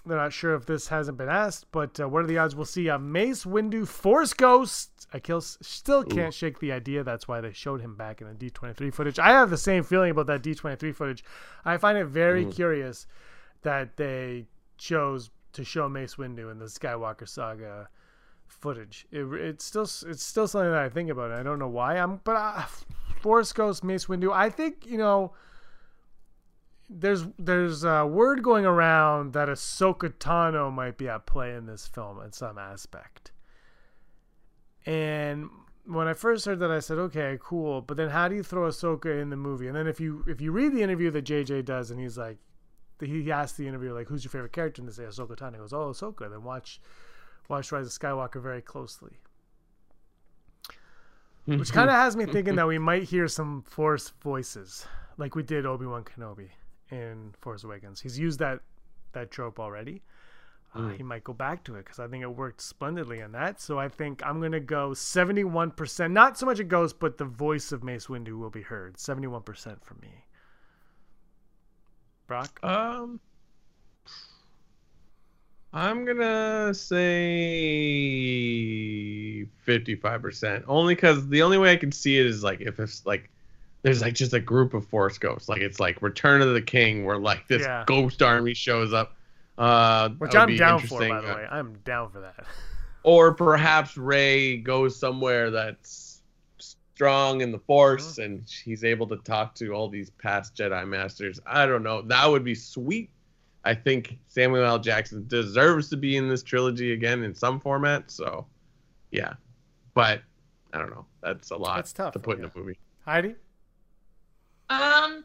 They're not sure if this hasn't been asked, but uh, what are the odds we'll see a Mace Windu Force Ghost? I kill, still can't shake the idea. That's why they showed him back in the D23 footage. I have the same feeling about that D23 footage. I find it very curious that they chose to show Mace Windu in the Skywalker saga footage. It, it's still it's still something that I think about. I don't know why. I'm but uh, Force Ghost Mace Windu. I think you know there's there's a word going around that Ahsoka Tano might be at play in this film in some aspect. And when I first heard that, I said, "Okay, cool." But then, how do you throw Ahsoka in the movie? And then, if you if you read the interview that JJ does, and he's like, he asked the interviewer like, "Who's your favorite character?" and they say Ahsoka Tano. He goes, "Oh, Ahsoka." Then watch watch Rise of Skywalker very closely, which *laughs* kind of has me thinking that we might hear some Force voices, like we did Obi Wan Kenobi in Force Awakens. He's used that that trope already. Uh, he might go back to it because I think it worked splendidly in that. So I think I'm gonna go 71%. Not so much a ghost, but the voice of Mace Windu will be heard. 71% for me. Brock. Um, I'm gonna say fifty-five percent, only because the only way I can see it is like if it's like there's like just a group of Force ghosts, like it's like Return of the King, where like this Yeah. ghost army shows up. Uh, Which I'm down for, by the way. I'm down for that. *laughs* or perhaps Rey goes somewhere that's strong in the Force Mm-hmm. and he's able to talk to all these past Jedi Masters. I don't know. That would be sweet. I think Samuel L. Jackson deserves to be in this trilogy again in some format. So, yeah. But I don't know. That's a lot That's tough, to put in a movie. Heidi. Um,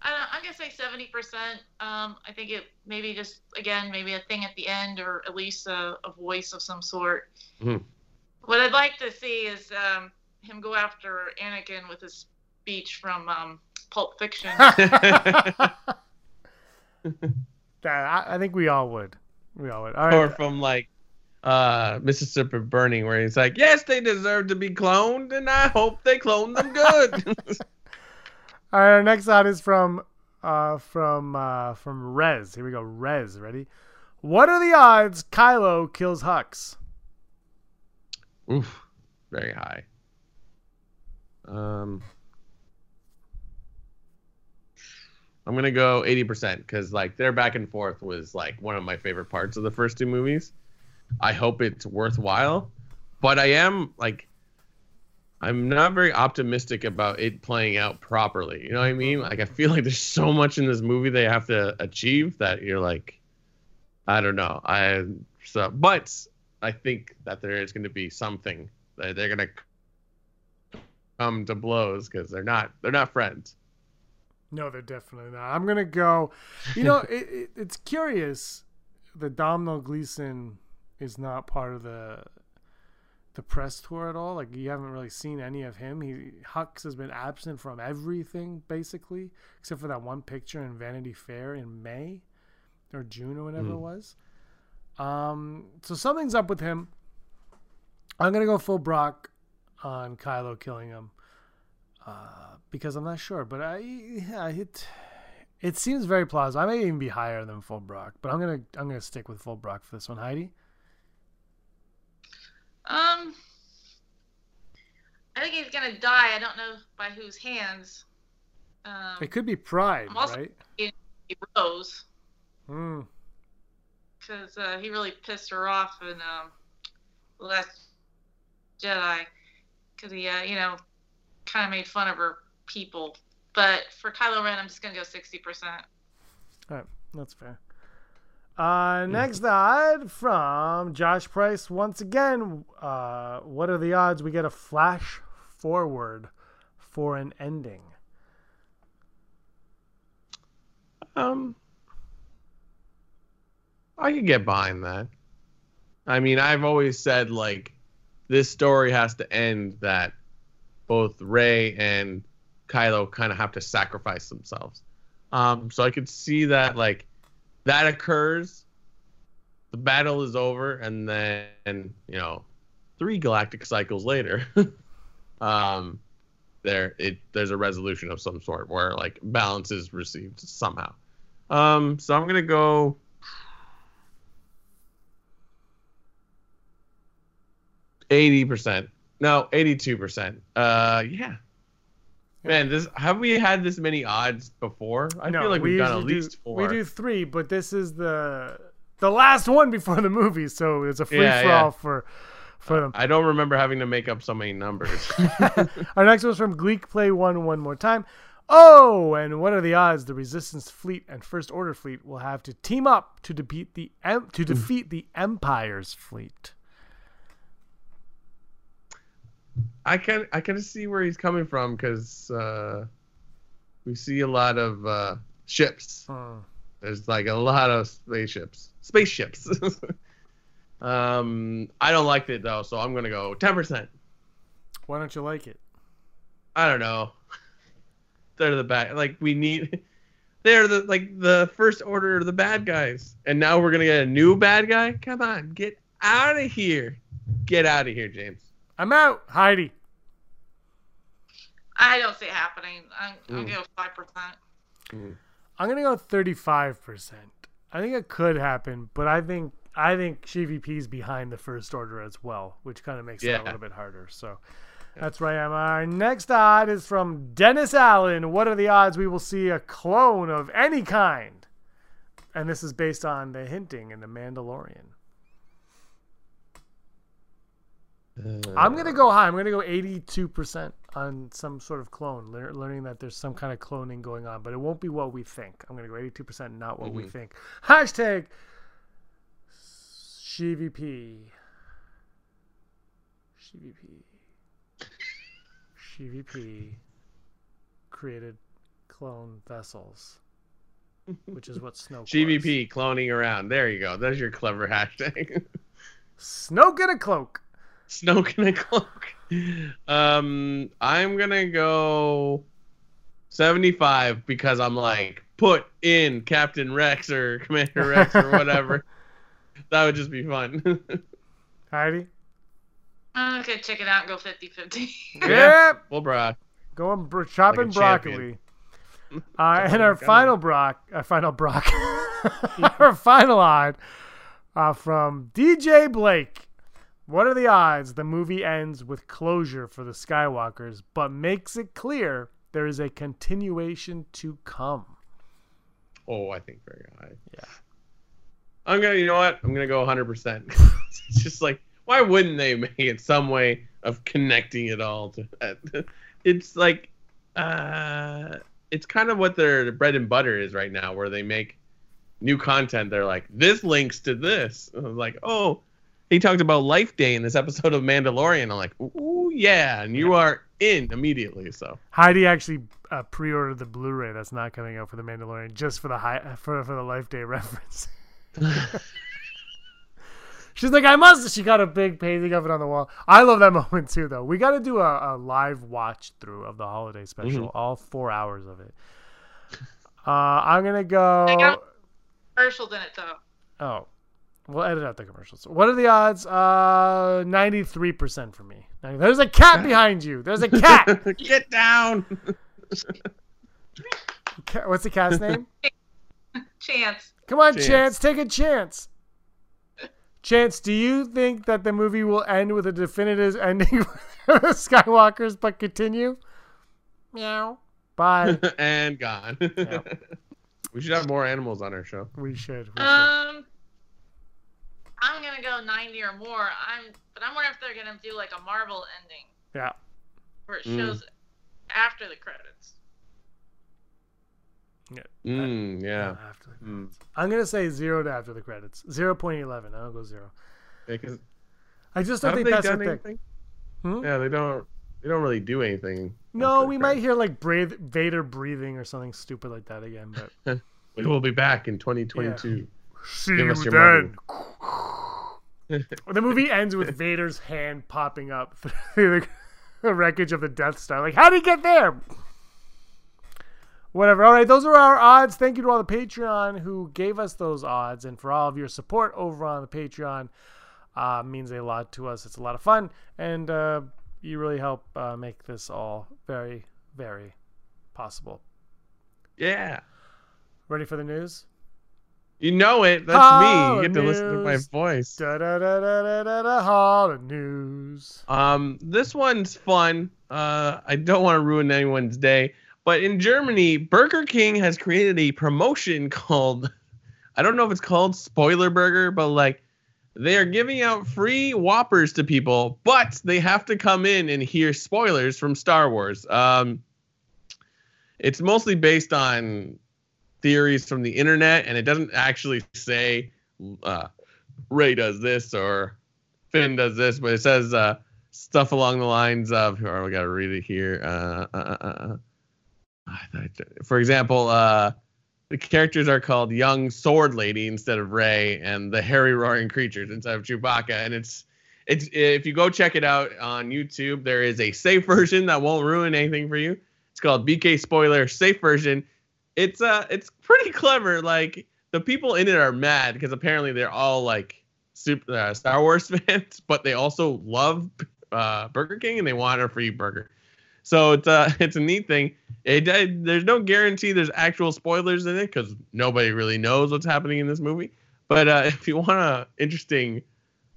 I, i'm gonna say seventy percent. Um, I think it maybe just again maybe a thing at the end or at least a, a voice of some sort. Mhm. What I'd like to see is um, him go after Anakin with his speech from um, Pulp Fiction. *laughs* *laughs* That I, I think we all would. We all would. All right. or from like uh Mississippi Burning, where he's like, "Yes, they deserve to be cloned, and I hope they clone them good." *laughs* All right, our next out is from uh from uh from Rez. Here we go. Rez, ready? What are the odds Kylo kills Hux? Oof, very high. Um, I'm gonna go 80% because like their back and forth was like one of my favorite parts of the first two movies. I hope it's worthwhile, but I am like, I'm not very optimistic about it playing out properly. You know what I mean? Like I feel like there's so much in this movie they have to achieve that you're like, I don't know. I so, but I think that there is going to be something that they're to come to blows because they're not they're not friends. No, they're definitely not. I'm gonna go. You know, *laughs* it, it, it's curious that Domhnall Gleeson is not part of the the press tour at all. Like you haven't really seen any of him. He Hux has been absent from everything basically, except for that one picture in Vanity Fair in May or June or whenever it was. Um, so something's up with him. I'm gonna go full Brock on Kylo killing him uh, because I'm not sure, but I yeah, it it seems very plausible. I may even be higher than full Brock, but I'm gonna I'm gonna stick with full Brock for this one. Heidi, um, I think he's gonna die. I don't know by whose hands. Um, it could be Pride, I'm also- right? Rose Hmm. because uh, he really pissed her off in um, Last Jedi because he, uh, you know, kind of made fun of her people. But for Kylo Ren, I'm just gonna go sixty percent. All right, that's fair. Uh, next odd from Josh Price once again. Uh, what are the odds we get a flash forward for an ending? Um, I could get behind that. I mean, I've always said like this story has to end that both Rey and Kylo kind of have to sacrifice themselves. Um, so I could see that like that occurs, the battle is over, and then you know, three galactic cycles later, *laughs* um, there it there's a resolution of some sort where like balance is received somehow. Um, so I'm gonna go. Eighty percent. No, eighty-two percent. Uh, yeah. Man, this have we had this many odds before? I No, feel like we we've done at least do, four. We do three, but this is the the last one before the movie, so it's a free Yeah, for yeah. all for for them. I don't remember having to make up so many numbers. *laughs* Our next one's from Gleek Play One one more time. Oh, and what are the odds the Resistance fleet and First Order fleet will have to team up to defeat the to defeat the Empire's fleet? I can I can see where he's coming from because uh, we see a lot of uh, ships. Hmm. There's like a lot of spaceships. Spaceships. *laughs* um, I don't like it though, so I'm gonna go ten percent. Why don't you like it? I don't know. They're the bad. Like we need. They're the like the first order of the bad guys, and now we're gonna get a new bad guy. Come on, get out of here. Get out of here, James. I'm out, Heidi. I don't see it happening. I'm, I'm Mm. going five percent. I'm gonna go 35 percent. I think it could happen, but I think I think GVP's behind the First Order as well, which kind of makes it a little bit harder. So that's right. I am. Our next odd is from Dennis Allen. What are the odds we will see a clone of any kind? And this is based on the hinting in the Mandalorian. I'm gonna go high. I'm gonna go 82% on some sort of clone, lear- learning that there's some kind of cloning going on, but it won't be what we think. I'm gonna go 82%, not what we Mhm. think. Hashtag GVP. GVP. GVP created clone vessels, which is what Snoke. *laughs* was. GVP cloning around. There you go. There's your clever hashtag. *laughs* Snoke in a cloak. Snoke in a cloak. Um, I'm gonna go 75 because I'm like put in Captain Rex or *laughs* Commander Rex or whatever. *laughs* that would just be fun. *laughs* Heidi. I'm gonna check it out and go 50-50. Yep. well, Brock. Going bro- chopping Like a broccoli. Uh, and our final brock, our final brock, our final odd uh, from DJ Blake. What are the odds the movie ends with closure for the Skywalkers, but makes it clear there is a continuation to come? Oh, I think very high. Yeah. I'm gonna. You know what? I'm gonna go 100. percent *laughs* It's just like, why wouldn't they make it some way of connecting it all to that? *laughs* It's like, uh, it's kind of what their bread and butter is right now, where they make new content. They're like, this links to this. Like, oh, he talked about Life Day in this episode of Mandalorian. I'm like, ooh, yeah, and you are in immediately. So Heidi actually uh, pre-ordered the Blu-ray that's not coming out for the Mandalorian just for the high for for the Life Day *laughs* reference. *laughs* She's like, I must. She got a big painting of it on the wall. I love that *laughs* moment too, though. We got to do a, a live watch through of the holiday special, Mhm. all four hours of it. Uh, I'm gonna go. got- Commercials in it though. Oh, we'll edit out the commercials. What are the odds? Uh, ninety-three percent for me. There's a cat behind you. There's a cat. *laughs* get down. What's the cat's name? Chance. Come on, Chance. Chance. take a chance. Chance, do you think that the movie will end with a definitive ending *laughs* for the Skywalkers but continue? Meow. Bye. *laughs* and gone. we should have more animals on our show. we should. We should. Um, I'm gonna go 90 or more. I'm, but I'm wondering if they're gonna do like a Marvel ending yeah. where it Mm. shows after the credits. Yeah. Mm, yeah. after the Mm. credits. I'm gonna say zero to after the credits. Zero point eleven. I'll go zero. Because I just don't think they that's done their thing. anything? Hmm? Yeah, they don't. They don't really do anything. No, we the might hear like breathe, Vader breathing or something stupid like that again. But *laughs* We will be back in 2022. see Give you us your then. *laughs* the movie ends with Vader's hand popping up *laughs* through the, *laughs* wreckage of the Death Star. Like, how would he get there? Whatever. All right, those are our odds. Thank you to all the Patreon who gave us those odds, and for all of your support over on the Patreon. Uh, means a lot to us. It's a lot of fun, and uh, you really help uh, make this all very, very possible. Yeah. Ready for the news? You know it. That's Hall me. You get to listen to my voice. Da da da da da da da. Hall of news. Um, this one's fun. Uh, I don't want to ruin anyone's day, but in Germany, Burger King has created a promotion *laughs* called, I don't know if it's called Spoiler Burger, but like, they are giving out free Whoppers to people, but they have to come in and hear spoilers from Star Wars. Um, it's mostly based on theories from the internet, and it doesn't actually say uh, Rey does this or Finn does this, but it says uh, stuff along the lines of, or we gotta read it here. Uh, uh, uh, uh, for example, the characters are called Young Sword Lady instead of Rey, and the Hairy Roaring Creatures instead of Chewbacca. And it's it's if you go check it out on YouTube, there is a safe version that won't ruin anything for you. It's called BK Spoiler Safe Version. It's uh it's pretty clever. Like the people in it are mad because apparently they're all like super uh, Star Wars *laughs* fans, but they also love uh, Burger King and they want a free burger. So it's uh *laughs* it's a neat thing. It, it there's no guarantee there's actual spoilers in it because nobody really knows what's happening in this movie. But uh, *laughs* if you want a interesting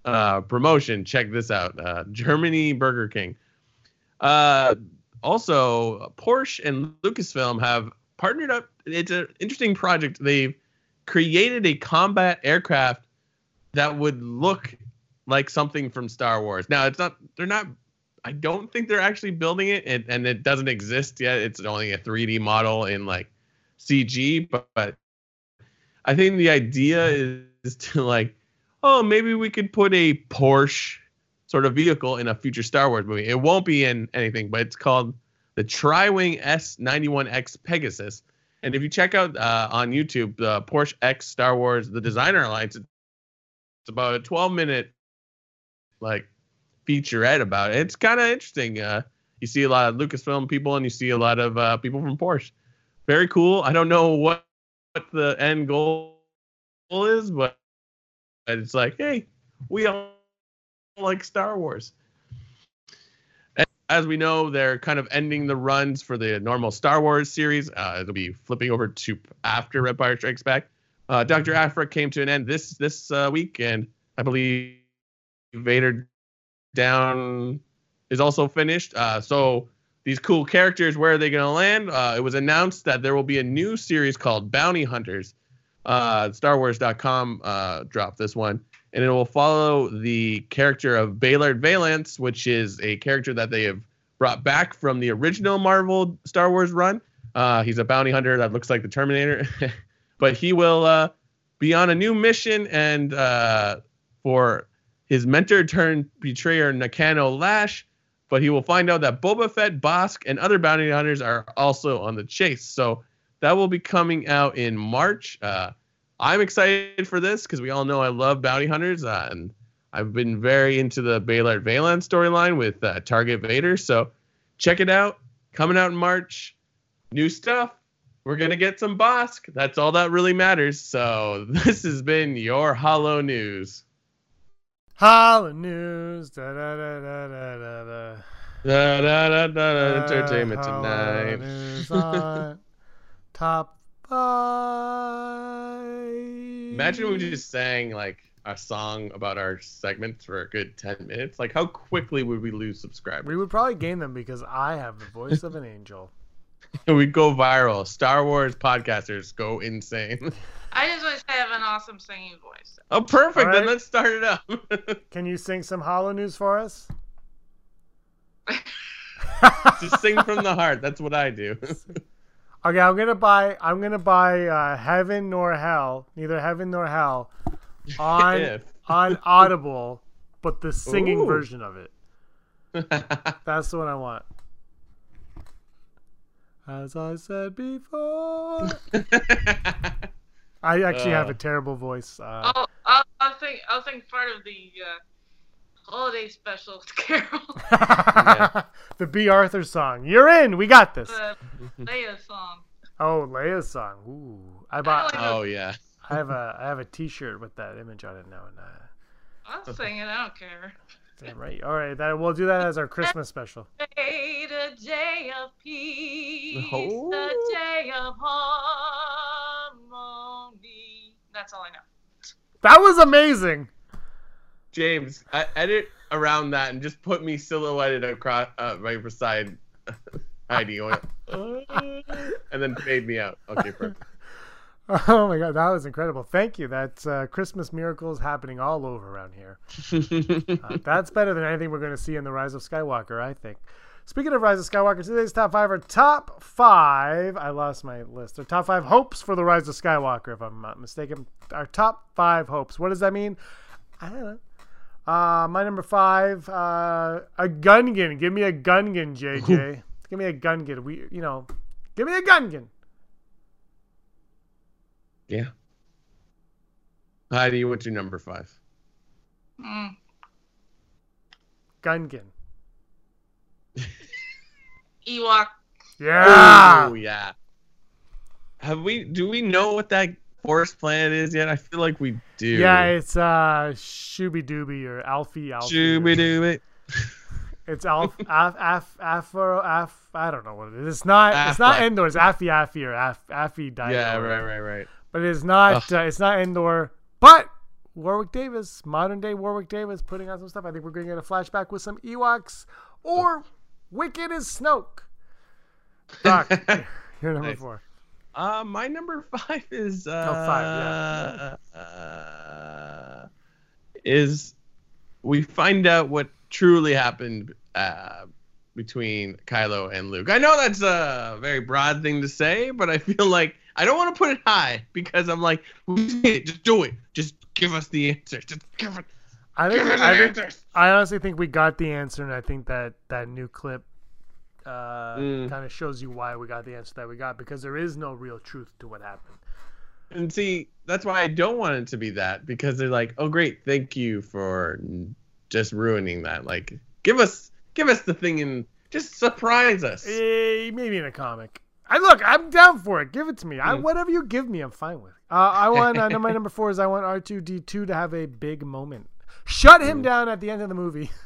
uh, promotion, check this out. Uh, Germany Burger King. Uh, also, Porsche and Lucasfilm have partnered up. It's an interesting project. They've created a combat aircraft that would look like something from Star Wars. Now, it's not. They're not. I don't think they're actually building it, and, and it doesn't exist yet. It's only a 3D model in like CG, but, but I think the idea is, is to like, oh, maybe we could put a Porsche sort of vehicle in a future Star Wars movie. It won't be in anything, but it's called the Tri-Wing S91X Pegasus. And if you check out uh, on YouTube the Porsche X Star Wars the Designer Alliance, it's about a 12 minute like featurette about it. It's kind of interesting. Uh, you see a lot of Lucasfilm people and you see a lot of uh, people from Porsche. Very cool. I don't know what, what the end goal is, but it's like, hey, we all like Star Wars. As we know, they're kind of ending the runs for the normal Star Wars series. Uh, it'll be flipping over to after Empire Strikes Back. Uh, Doctor Aphra came to an end this this uh, week, and I believe Vader Down is also finished. Uh, so these cool characters, where are they going to land? Uh, it was announced that there will be a new series called Bounty Hunters. Uh, StarWars.com dropped this one, and it will follow the character of Beilert Valance, which is a character that they have brought back from the original Marvel Star Wars run. Uh, he's a bounty hunter that looks like the Terminator, *laughs* but he will uh, be on a new mission and uh, for his mentor turned betrayer Nakano Lash, but he will find out that Boba Fett, Bossk, and other bounty hunters are also on the chase. So that will be coming out in March. Uh, I'm excited for this because we all know I love bounty hunters, uh, and I've been very into the Beilert Valance storyline with uh, Target Vader. So check it out. Coming out in March. New stuff. We're gonna get some Bossk. That's all that really matters. So *laughs* this has been your Hollow News. Hollow news. Da da da da da da da. Da, da, da, da, entertainment tonight. *laughs* Top five. Imagine we just sang like a song about our segments for a good ten minutes. Like how quickly would we lose subscribers? We would probably gain them because I have the voice of an angel. *laughs* *laughs* We'd go viral. Star Wars podcasters go insane. *laughs* I just want to say I have an awesome singing voice. Oh, perfect. All Then let's start it up. Can you sing some Hollow News for us? Just sing from the heart. That's what I do. Okay, I'm gonna buy. I'm gonna buy uh, Heaven nor Hell, neither Heaven nor Hell, on *laughs* on Audible, but the singing Ooh. version of it. *laughs* That's the one I want. As I said before, *laughs* I actually have a Uh. terrible voice. Uh, Oh, I, I think I'll think part of the uh, holiday special *laughs* Carol, *laughs* the Bea Arthur song. You're in. We got this. the Leia song. Oh, Leia's song. Ooh, I bought. like- oh yeah. I have a I have a T-shirt with that image on it now, and uh, I'll sing it. I don't care. damn right. All right, that we'll do that as our Christmas special. *laughs* Day, the day of peace, Oh. the day of harmony. That's all I know. That was amazing. James, I edit around that and just put me silhouetted across uh, right beside Heidi, *laughs* going, and then fade me out. Okay, perfect. *laughs* Oh my god, that was incredible. Thank you. That's uh, Christmas miracles happening all over around here. *laughs* Uh, that's better than anything we're going to see in the Rise of Skywalker, I think. Speaking of Rise of Skywalker, today's top five are top five. I lost my list. Our top five hopes for the Rise of Skywalker, if I'm not mistaken. Our top five hopes. What does that mean? I don't know. Uh, my number five, uh, a Gungan. Give me a Gungan, JJ. give me a Gungan. We, you know, give me a Gungan. yeah. Heidi, what's your number five? Mm. Gungan. *laughs* Ewok. Yeah. Oh yeah. Have we? Do we know what that forest planet is yet? I feel like we do. Yeah, it's uh Shooby Dooby or Alfie Alfie. Shooby doo it. *laughs* It's Alf Af Af Afro Af I don't know what it is. It's not it's not. Endor, it's Affy Affy or Aff Affy Dino. Yeah, right, right, right. But it's not uh, it's not indoor. But Warwick Davis, modern day Warwick Davis putting out some stuff. I think we're gonna get a flashback with some Ewoks or Wicket as Snoke. Doc, *laughs* you're number Nice. four. Uh, my number *laughs* five is uh, Oh, five, uh, is we find out what truly happened uh, between Kylo and Luke. I know that's a very broad thing to say, but I feel like I don't want to put it high because I'm like, we did it. Just do it. Just give us the answer. Just give it. I think Give us the I think. I honestly think we got the answer, and I think that that new clip uh, Mm. kind of shows you why we got the answer that we got because there is no real truth to what happened. And see, that's why I don't want it to be that because they're like, oh great, thank you for just ruining that. Like, give us, give us the thing and just surprise us. Eh, maybe in a comic. I look, I'm down for it. Give it to me. I, Mm. whatever you give me, I'm fine with. Uh, I want uh, my *laughs* number four is I want R2D2 to have a big moment. Shut him down at the end of the movie. *laughs*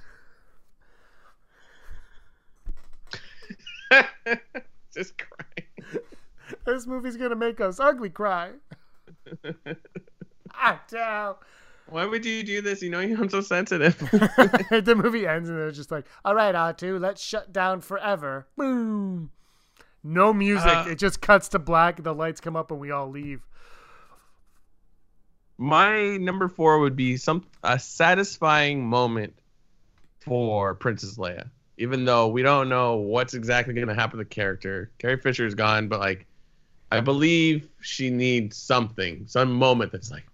*laughs* just crying. this movie's gonna make us ugly cry. *laughs* ah, down. Why would you do this? You know I'm so sensitive. *laughs* the movie ends and they're just like, "All right, R2, let's shut down forever." Boom. No music. Uh, it just cuts to black. The lights come up and we all leave. My number four would be some a satisfying moment for Princess Leia. Even though we don't know what's exactly going to happen to the character, Carrie Fisher is gone, but like, I believe she needs something, some moment that's like,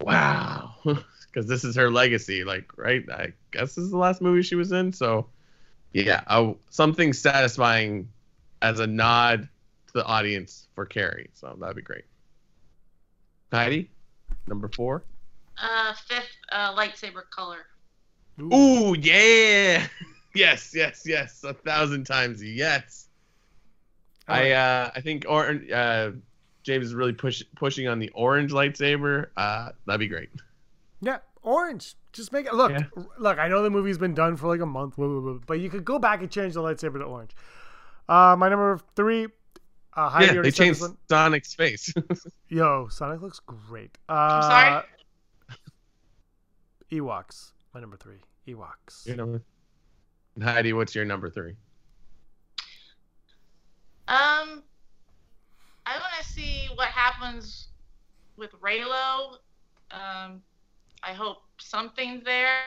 wow, *laughs* because this is her legacy. Like, right? I guess this is the last movie she was in, so yeah, I, something satisfying as a nod to the audience for Carrie. So that'd be great. Heidi, number four. Uh, fifth uh, lightsaber color. Ooh, yeah. *laughs* yes, yes, yes. A thousand times yes. I uh I think or uh James is really push pushing on the orange lightsaber. Uh that'd be great. Yeah, orange. Just make it look. Yeah. Look, I know the movie's been done for like a month, but you could go back and change the lightsaber to orange. Uh, my number three. Uh, Heidi yeah, already they changed one. Sonic's face. *laughs* Yo, Sonic looks great. Uh, I'm sorry. Ewoks. My number three. Ewoks. Your number- And Heidi, what's your number three? Um, I want to see what happens with Reylo. Um, I hope something's there.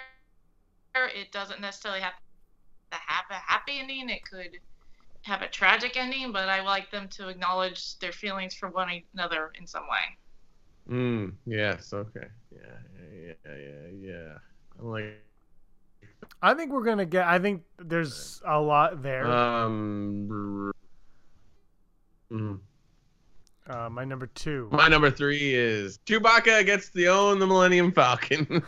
It doesn't necessarily have to have a happy ending. It could have a tragic ending, but I like them to acknowledge their feelings for one another in some way. Mm, yes, okay. Yeah, yeah, yeah, yeah, yeah. I'm like, I think we're gonna get. I think there's a lot there. um, mm. Uh, my number two. my number three is Chewbacca gets to own the Millennium Falcon.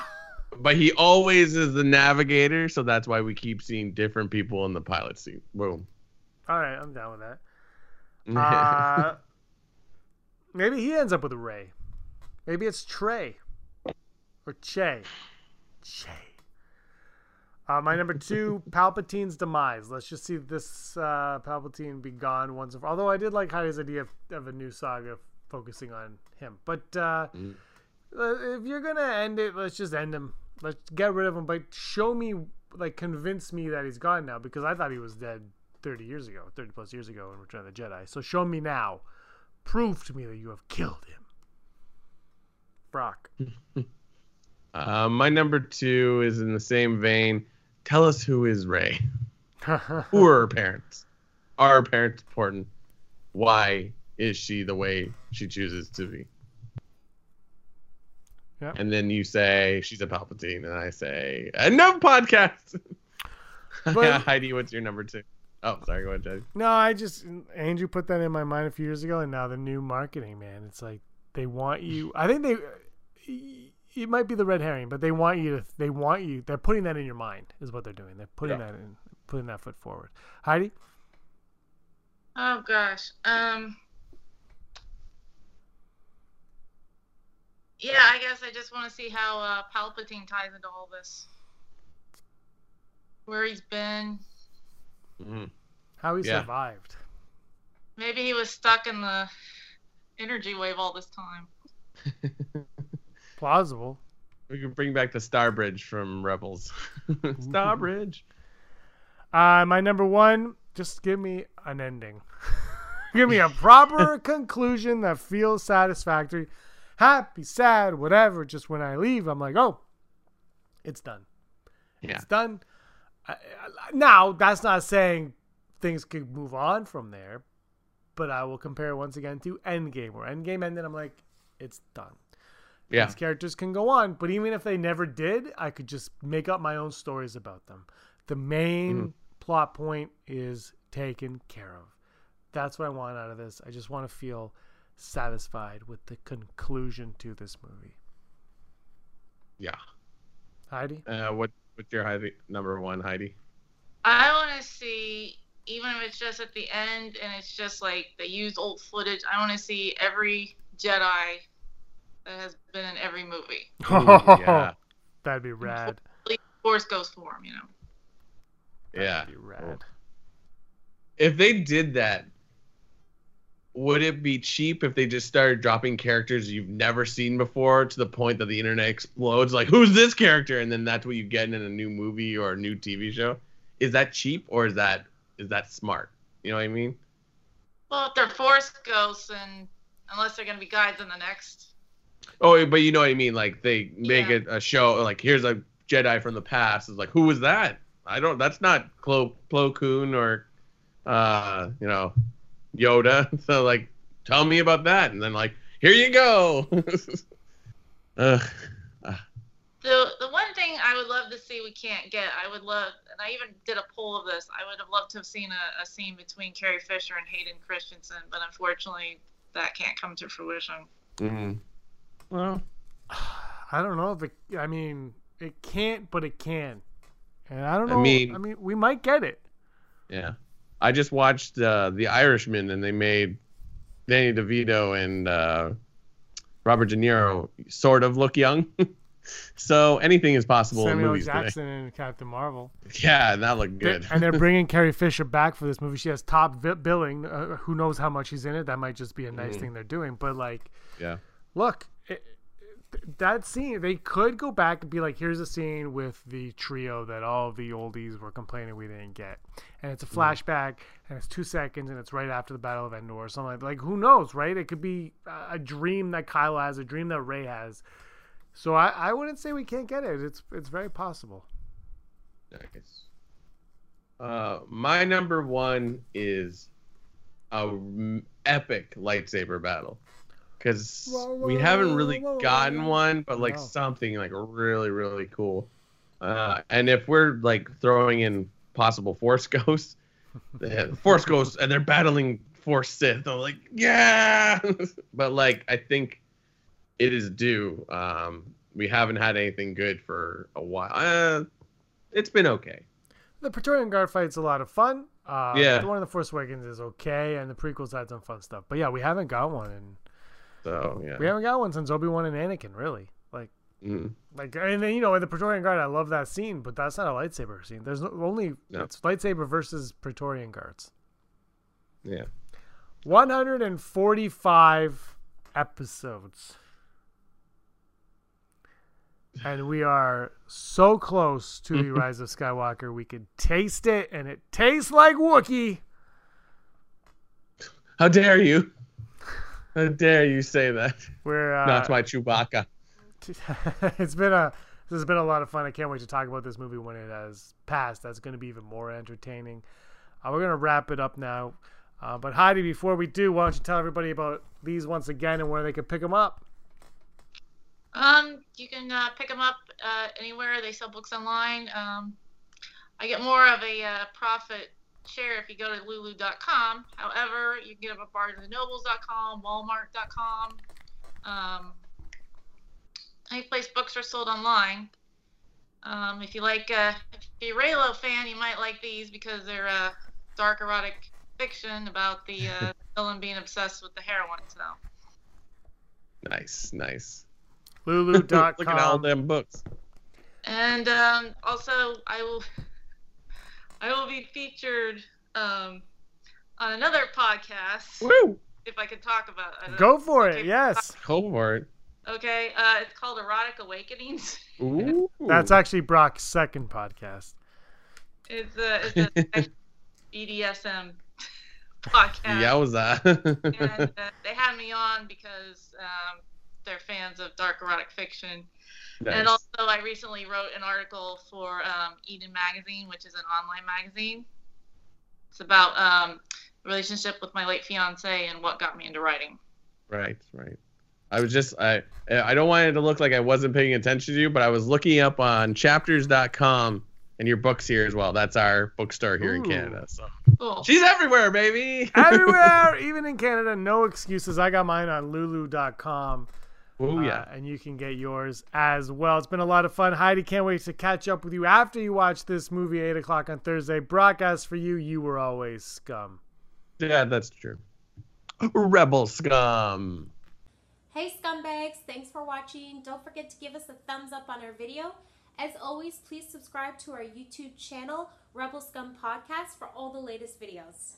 *laughs* but he always is the navigator, so that's why we keep seeing different people in the pilot seat. Boom. All right, I'm down with that. *laughs* Uh, maybe he ends up with a Rey. Maybe it's Trey or Che. Che. Uh, my number two, Palpatine's demise. Let's just see this uh, Palpatine be gone once and for. Although I did like Heidi's idea of, of a new saga focusing on him. But uh, Mm. uh, if you're gonna end it, let's just end him. Let's get rid of him. But show me, like, convince me that he's gone now because I thought he was dead 30 years ago, 30 plus years ago in Return of the Jedi. So show me now. Prove to me that you have killed him. Brock. *laughs* uh, my number two is in the same vein. Tell us who is Rey. *laughs* Who are her parents? Are her parents important? Why is she the way she chooses to be? Yep. And then you say she's a Palpatine, and I say enough podcast. *laughs* But- Heidi, what's your number two? Oh, sorry, go ahead, Judge. No, I just Andrew put that in my mind a few years ago, and now the new marketing, man, it's like they want you. I think they, it might be the red herring, but they want you to. They want you. They're putting that in your mind, is what they're doing. They're putting Yeah. that in, putting that foot forward. Heidi, Oh gosh. Um. Yeah, I guess I just want to see how uh, Palpatine ties into all this. Where he's been. Mhm. how he Yeah. survived. Maybe he was stuck in the energy wave all this time. *laughs* Plausible. We can bring back the Star Bridge from Rebels. *laughs* Star Bridge. Uh, my number one, just give me an ending. *laughs* give me a proper *laughs* conclusion that feels satisfactory. Happy, sad, whatever. Just when I leave, I'm like, oh, it's done. Yeah. It's done. I, I, now, that's not saying things could move on from there, but I will compare once again to Endgame, where Endgame ended. I'm like, it's done. Yeah. These characters can go on, but even if they never did, I could just make up my own stories about them. The main plot point is taken care of. That's what I want out of this. I just want to feel satisfied with the conclusion to this movie. Yeah. Heidi? Uh, what what's your Heidi number one, Heidi? I want to see, even if it's just at the end and it's just like they use old footage, I want to see every Jedi that has been in every movie. Ooh, yeah. *laughs* That'd be rad. Force goes for him, you know. Yeah. That'd be rad. If they did that, would it be cheap if they just started dropping characters you've never seen before to the point that the internet explodes? Like, who's this character? And then that's what you get in a new movie or a new TV show. Is that cheap or is that is that smart? You know what I mean? Well, if they're Force ghosts, and unless they're going to be guides in the next. Oh, but you know what I mean? Like they make Yeah. it a show. Like here's a Jedi from the past. It's like who was that? I don't. That's not Plo Plo Koon or, uh, you know, Yoda. *laughs* So like, tell me about that. And then like, here you go. *laughs* Ugh. The the one thing I would love to see we can't get, I would love, and I even did a poll of this. I would have loved to have seen a, a scene between Carrie Fisher and Hayden Christensen, but unfortunately, that can't come to fruition. Mhm. Well, *sighs* I don't know if it. I mean, it can't, but it can. And I don't know. I mean- mean, we might get it. yeah. I just watched uh, The Irishman, and they made Danny DeVito and uh, Robert De Niro sort of look young. *laughs* so anything is possible in Samuel movies Jackson and Captain Marvel. Yeah, that looked good. and they're *laughs* bringing Carrie Fisher back for this movie. She has top vi- billing. Uh, who knows how much she's in it? That might just be a nice Mhm. thing they're doing. But like, yeah. look, it, it- that scene they could go back and be like, here's a scene with the trio that all the oldies were complaining we didn't get, and it's a flashback and it's two seconds and it's right after the Battle of Endor or something like. Like who knows, right? It could be a- dream that Kylo has, a dream that Rey has. So I, I wouldn't say we can't get it. It's it's very possible. Nice. Uh, my number one is a epic lightsaber battle because we haven't really gotten one, but like No. something like really really cool. Uh, and if we're like throwing in possible Force *laughs* ghosts, the Force ghosts, and they're battling Force Sith, I'm like yeah. *laughs* but like I think it is due. Um, we haven't had anything good for a while. Uh, it's been okay. The Praetorian Guard fight's a lot of fun. Uh, Yeah. The one in the Force Awakens is okay, and the prequels had some fun stuff. But yeah, we haven't got one, and So yeah. we haven't got one since Obi Wan and Anakin, really. Like, Mm. like, and then you know, in the Praetorian Guard, I love that scene, but that's not a lightsaber scene. There's only No. it's lightsaber versus Praetorian Guards. Yeah. 145 episodes. And we are so close to the *laughs* Rise of Skywalker, we could taste it, and it tastes like Wookiee. How dare you? How dare you say that? We're uh, Not my Chewbacca. *laughs* it's been a this has been a lot of fun. I can't wait to talk about this movie when it has passed. That's going to be even more entertaining. Uh, we're going to wrap it up now. Uh, but Heidi, before we do, why don't you tell everybody about these once again and where they can pick them up? Um, you can uh, pick them up uh, anywhere they sell books online. Um, I get more of a uh, profit share if you go to lulu.com. However, you can get them at barnesandnobles.com, walmart.com. Um, any place books are sold online. Um, if you like, uh, if you're a Reylo fan, you might like these because they're uh, dark erotic fiction about the uh, *laughs* villain being obsessed with the heroine. So. Nice, nice. Lulu.com. *laughs* Look at all them books. And um, also, I will I will be featured um, on another podcast Woo! if I could talk about it. Go for it. Yes. Go for it. Okay, uh, it's called Erotic Awakenings. *laughs* Ooh. That's actually Brock's second podcast. It's a, it's a BDSM *laughs* podcast. Yowza. and *laughs* uh, they had me on because um, they're fans of dark erotic fiction. Nice. And also, I recently wrote an article for um, Eden Magazine, which is an online magazine. It's about um, relationship with my late fiance and what got me into writing. Right, right. I was just I I don't want it to look like I wasn't paying attention to you, but I was looking up on chapters.com and your books here as well. That's our bookstore here in Canada. So Cool. she's everywhere, baby. *laughs* Everywhere, even in Canada, no excuses. I got mine on lulu.com. Oh Uh, yeah. and you can get yours as well. It's been a lot of fun. Heidi, can't wait to catch up with you after you watch this movie, 8 o'clock on Thursday. Broadcast for you. You were always scum. Yeah, that's true. Rebel scum. Hey scumbags, thanks for watching. Don't forget to give us a thumbs up on our video. As always, please subscribe to our YouTube channel, Rebel Scum Podcast, for all the latest videos.